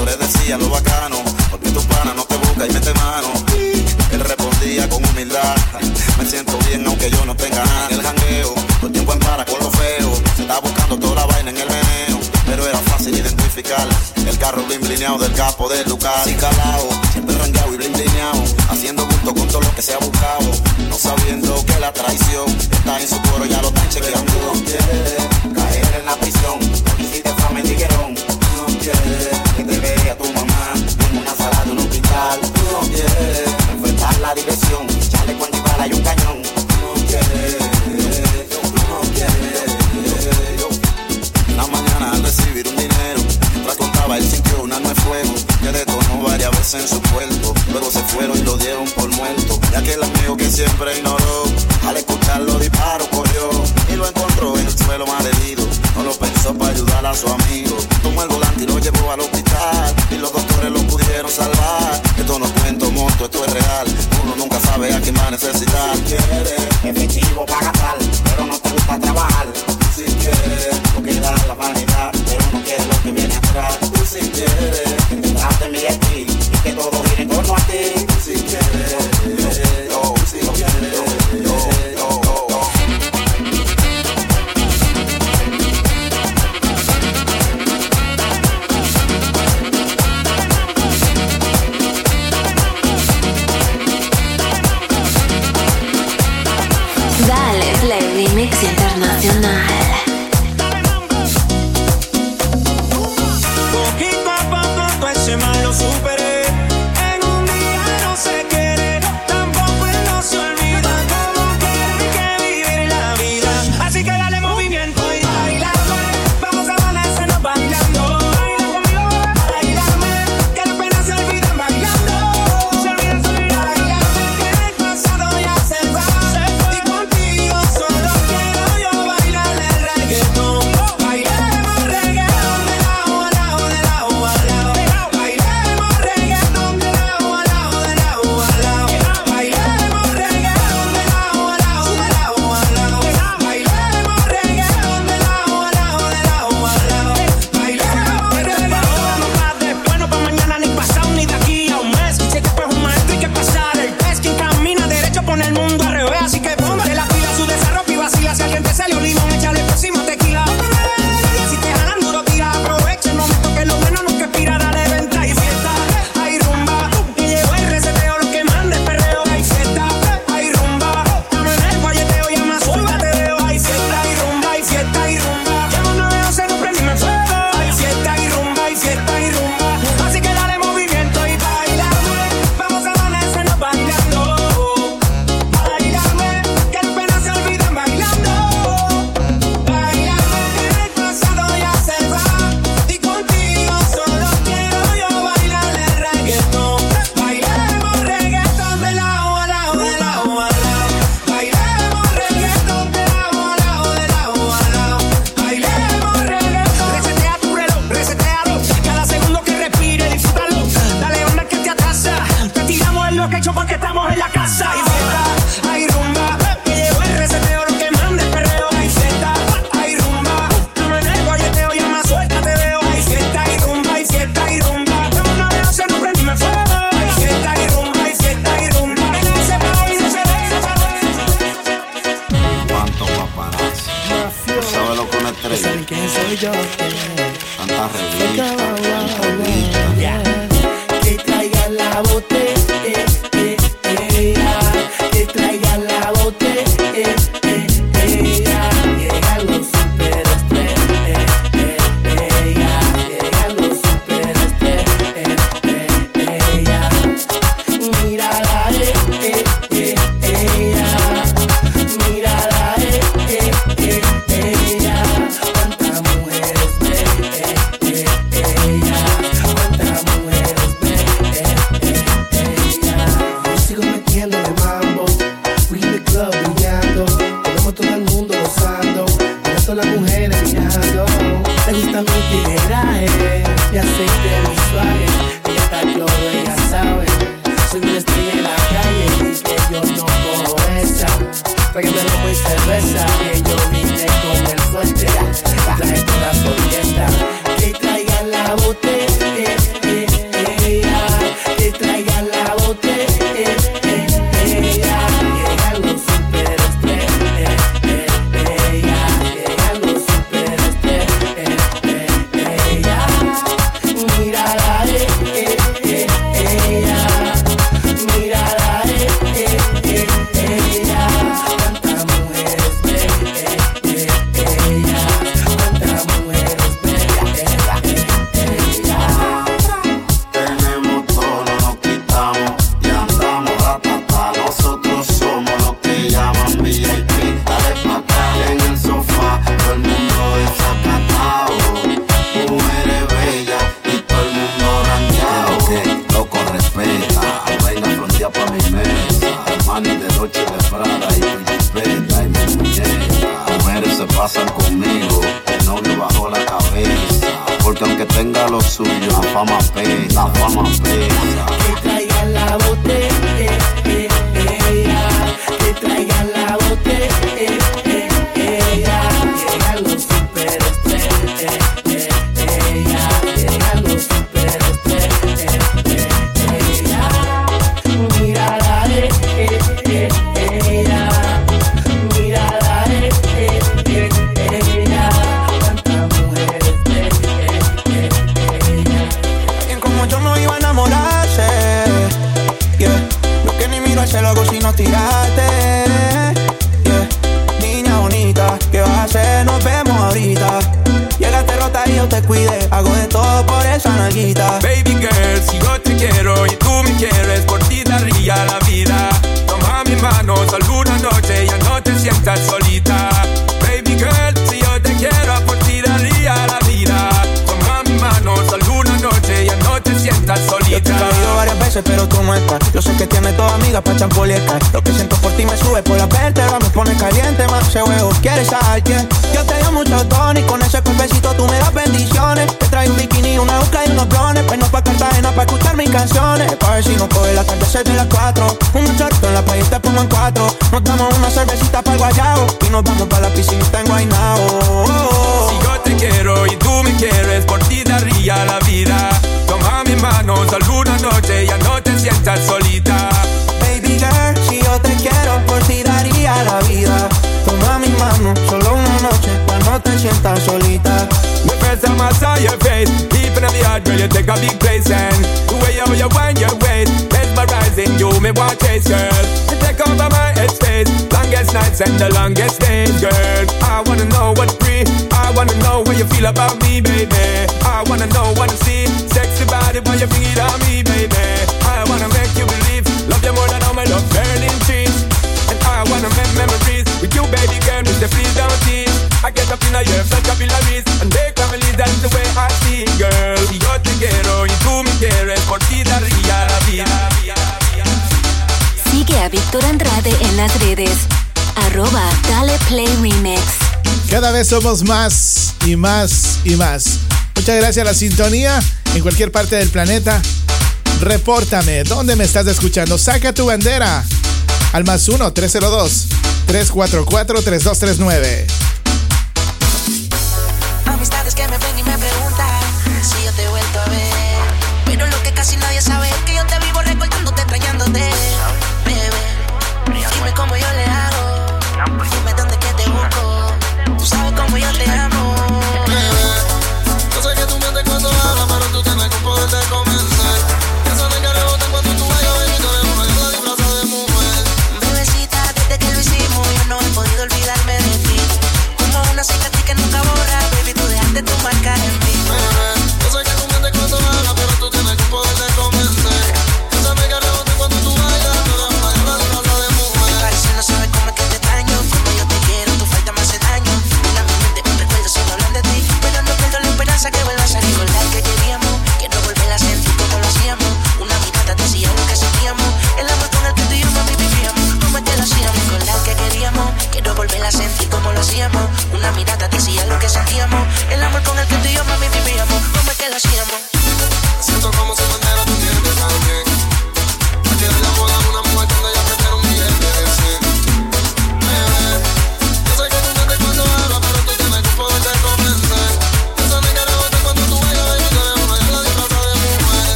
Speaker 30: Yo le
Speaker 31: decía lo bacano, porque tu pana no te busca y mete mano. Él respondía con humildad, me siento bien aunque yo no tenga nada. El jangueo, el tiempo en para con lo feo. Se está buscando toda la vaina en el veneno, pero era fácil identificar. El carro bling blineado del capo del lugar. Y calao, siempre rangueado y bling blineado, haciendo gusto con todo lo que se ha buscado. No sabiendo que la traición está en su coro, ya lo están chequeando. en su cuerpo. Luego se fueron y lo dieron por muerto. Ya que el amigo que siempre ignoró, al escuchar los disparos corrió y lo encontró en el suelo malherido. No lo pensó para ayudar a su amigo. Tomó el volante y lo llevó al hospital. Y los doctores lo pudieron salvar. Esto no es cuento, monto, esto es real. Uno nunca sabe a quién va a necesitar. Si efectivo para tal mi
Speaker 9: mano, alguna noche ya no te sientas solita.
Speaker 12: Pero tú no estás. Yo sé que tienes todas amigas pa' champoliescar. Lo que siento por ti me sube por la vértebra, me pone caliente, más ese huevo. ¿Quieres saber quién? Yo te doy mucho tono y con ese cuerpecito tú me das bendiciones. Te traigo un bikini, una busca y unos blones. Pues no pa' Cartagena, pa' escuchar mis canciones. Pa' ver si no coge la tarde de las cuatro. Un short en la playa te pongo en cuatro. Nos damos una cervecita para el guayao. Y nos vamos pa' la piscinita en Guaynao.
Speaker 9: Si yo te quiero y tú me quieres, por ti daría la vida. Manos, alguna noche ya no te sientas solita.
Speaker 12: Baby girl, si yo te quiero, por ti daría la vida. Toma mi mano, solo una noche, pa' no te sientas solita.
Speaker 9: The first time I saw your face, deep in the heart, girl, you take a big place and the way how you wind your waist, mesmerizing you, me want chase, girl. You take over my headspace, longest nights and the longest days, girl. I wanna know what's free, I wanna know what you feel about me, baby. I wanna know, wanna see, sexy body, why you bring it on me, baby. I wanna make you believe, love you more than all my love burning trees. And I wanna make memories with you, baby girl, Mr. Please don't tease. I get up in a year, such capillaries, and they families, that's the way I see, girl. Si yo te quiero y tú me quieres, por ti daría la vida.
Speaker 4: Sigue a Víctor Andrade en las redes. Arroba Dale Play Remix.
Speaker 28: Cada vez somos más y más y más. Muchas gracias a la sintonía en cualquier parte del planeta. Repórtame, ¿dónde me estás escuchando? Saca tu bandera al más 1-302-344-3239.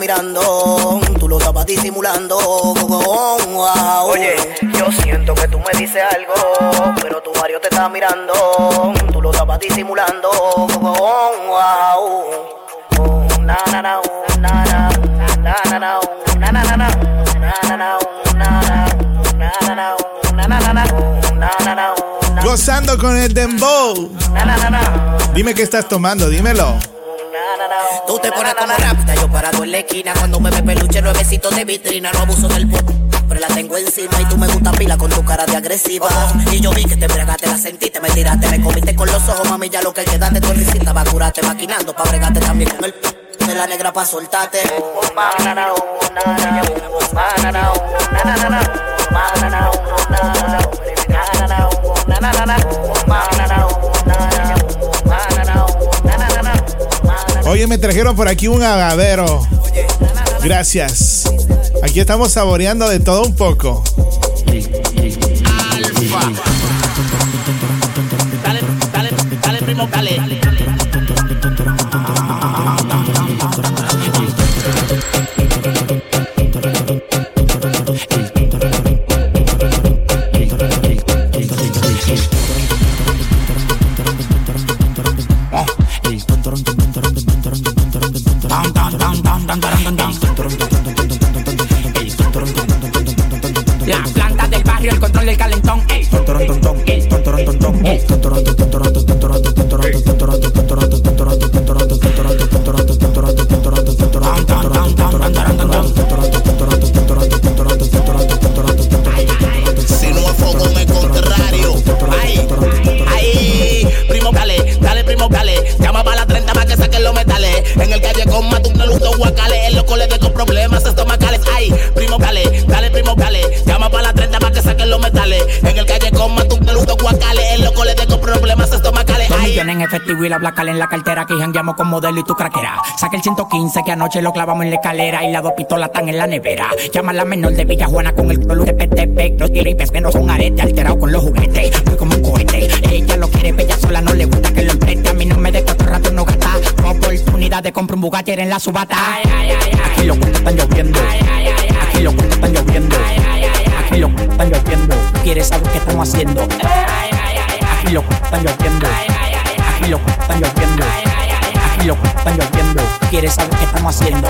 Speaker 32: mirando, tú lo estabas disimulando. Wow. Oye, yo siento que tú me dices algo, pero tu Mario te está mirando, tú lo estabas disimulando. Wow.
Speaker 3: Gozando con el dembow. Dime qué estás tomando, dímelo.
Speaker 33: Tú te pones como rápida, yo parado en la esquina Cuando me ve peluche, nuevecitos de vitrina No abuso del pop, pero la tengo encima Y tú me gusta pila con tu cara de agresiva Y yo vi que te bregaste, la sentiste, me tiraste Me comiste con los ojos, mami, ya lo que queda de tu risita Va curarte, maquinando, pa' bregarte también con el de la negra pa' soltarte
Speaker 3: Oye, me trajeron por aquí un agavero. Gracias. Aquí estamos saboreando de todo un poco.
Speaker 34: Dale, dale, dale, primo, dale. Y la black en la cartera que jangueamos con modelo y tu craquera. Saca el 115 que anoche lo clavamos en la escalera y las dos pistolas están en la nevera. Llama a la menor de Villajuana con el color de PTP. Los tiripes que no son arete, alterado con los juguetes. Fui como un cohete. Ella lo quiere, bella sola, no le gusta que lo empreste. A mí no me de cuatro ratos no gasta. Oportunidad de comprar un Bugatti en la subata. Aquí los cuentos están lloviendo. Aquí los cuentos están lloviendo. Aquí los cuentos están lloviendo. ¿Quieres saber qué estamos haciendo? Aquí los cuentos están lloviendo. Aquí los cuentos están lloviendo. Aquí los cuentos están lloviendo. ¿Quieres saber qué estamos haciendo?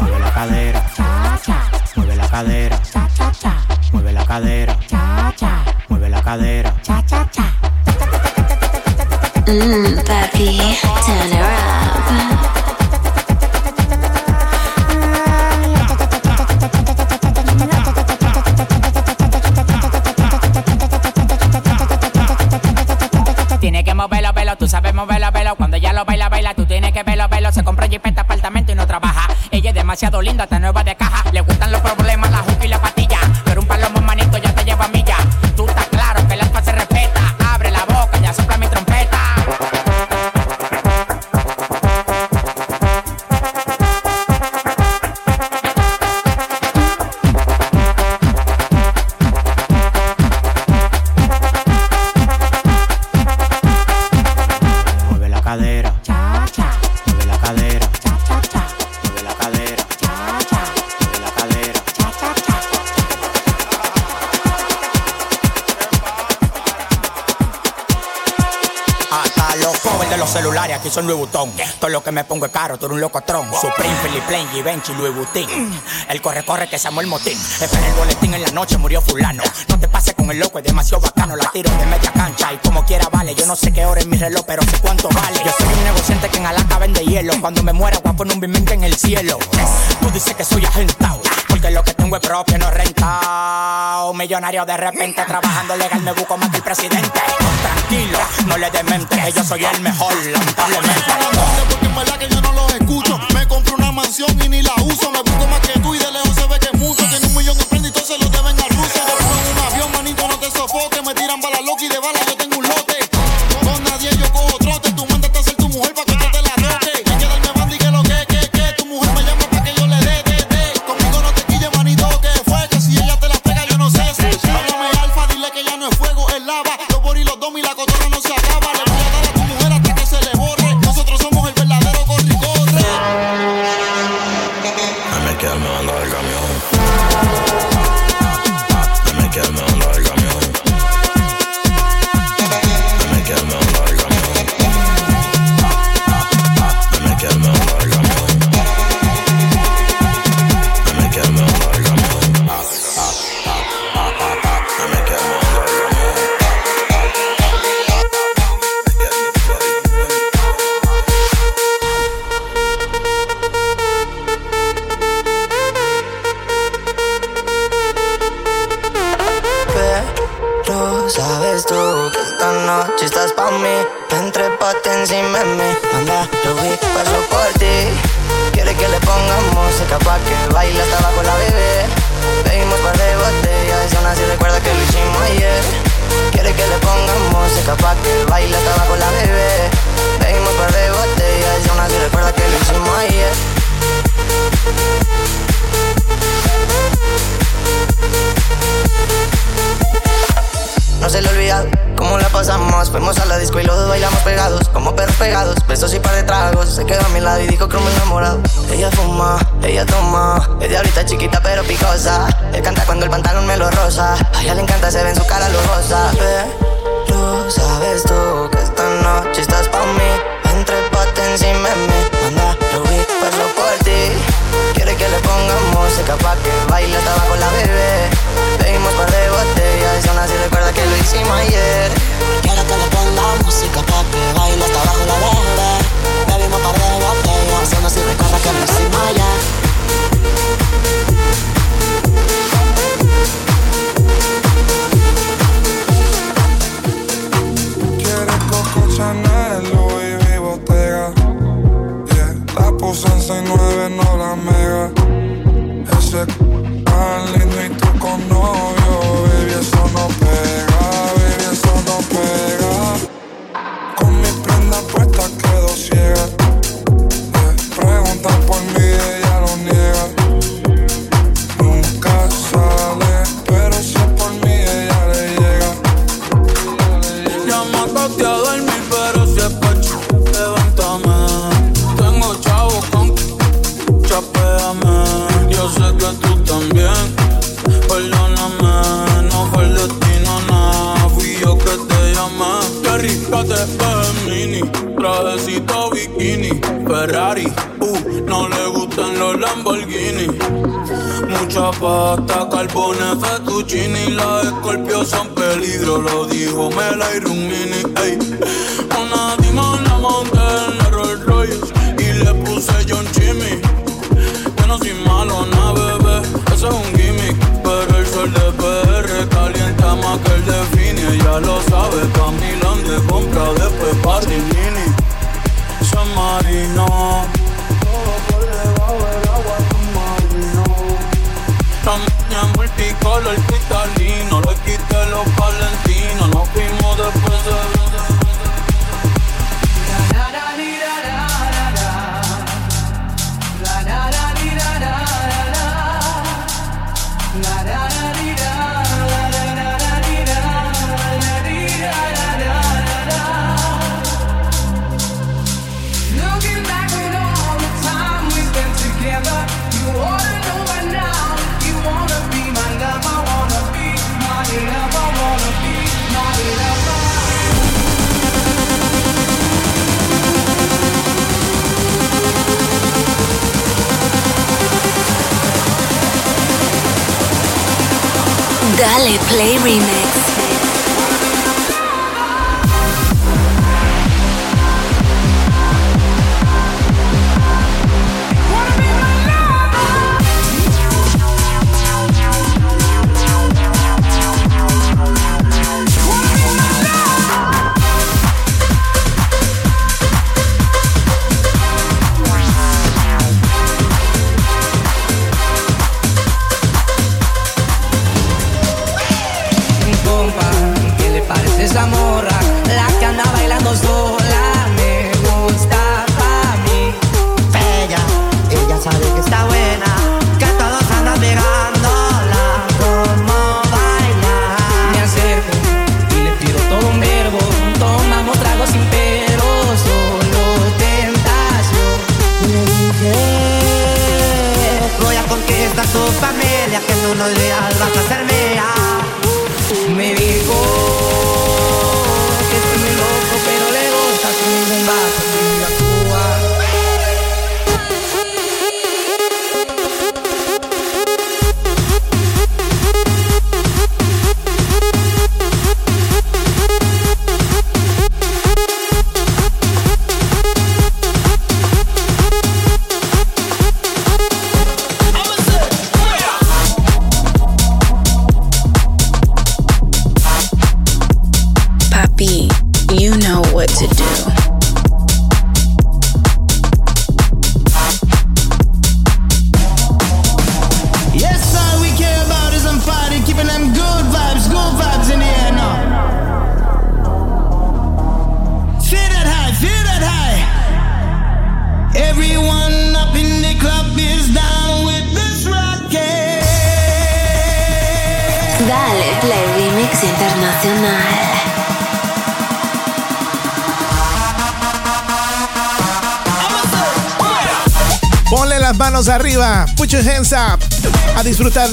Speaker 34: Mueve la cadera. Mueve la cadera. Mueve la cadera. Mueve la cadera.
Speaker 4: Mmm, papi, turn her
Speaker 34: Se compra jipeta, apartamento y no trabaja. Ella es demasiado linda, está nueva de caja. Le gustan los problemas, la juca y la aquí son Louis Vuitton. Todo lo que me pongo es caro, tú eres un locotrón. Supreme, Philip Plain, Givenchy, Louis Vuitton. El corre, corre que se amó el motín. Espera el boletín en la noche, murió fulano. No te pases con el loco, es demasiado bacano. La tiro de media cancha y como quiera vale. Yo no sé qué hora es mi reloj, pero sé cuánto vale. Yo soy un negociante que en Alaska vende hielo. Cuando me muera, voy a poner un bimente en el cielo. Tú dices que soy agentado. Porque lo que tengo es propio, no rentado. Millonario de repente, trabajando legal, me busco más que el presidente. Tranquilo, no le demente, que yo soy el mejor, lamentablemente.
Speaker 5: Porque en verdad que yo no los escucho. Me compro una mansión y ni la uso. Me busco más que tú y de lejos se ve
Speaker 35: encima ayer.
Speaker 28: Quiero que le ponga música pa' que baile hasta abajo la bebé. Bebimos par de botellas, no si recuerda que lo hicimos ayer.
Speaker 36: Quiero Coco Chanel, Louis V, Bottega. Yeah, la puse en 69, Pasta, carbone, fettuccine y
Speaker 9: la escorpio son peligro. Lo dijo Mela y Rumini, ey.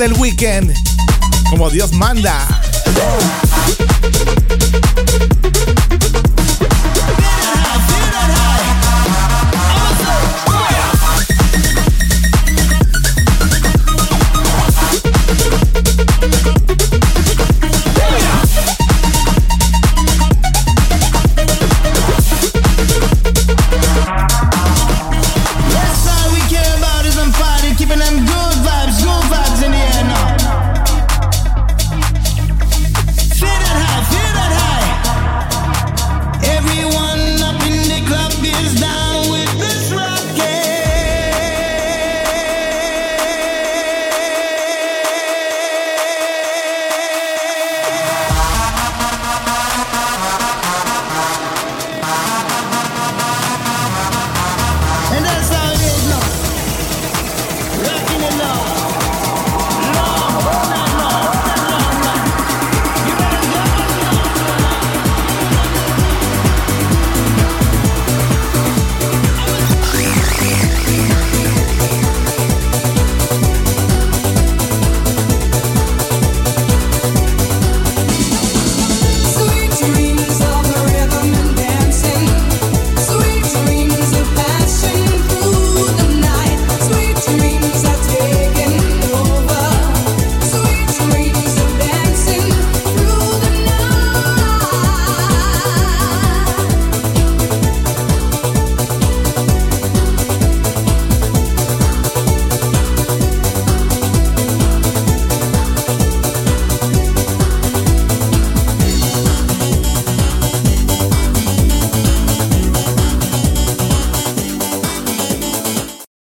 Speaker 9: Del
Speaker 3: weekend.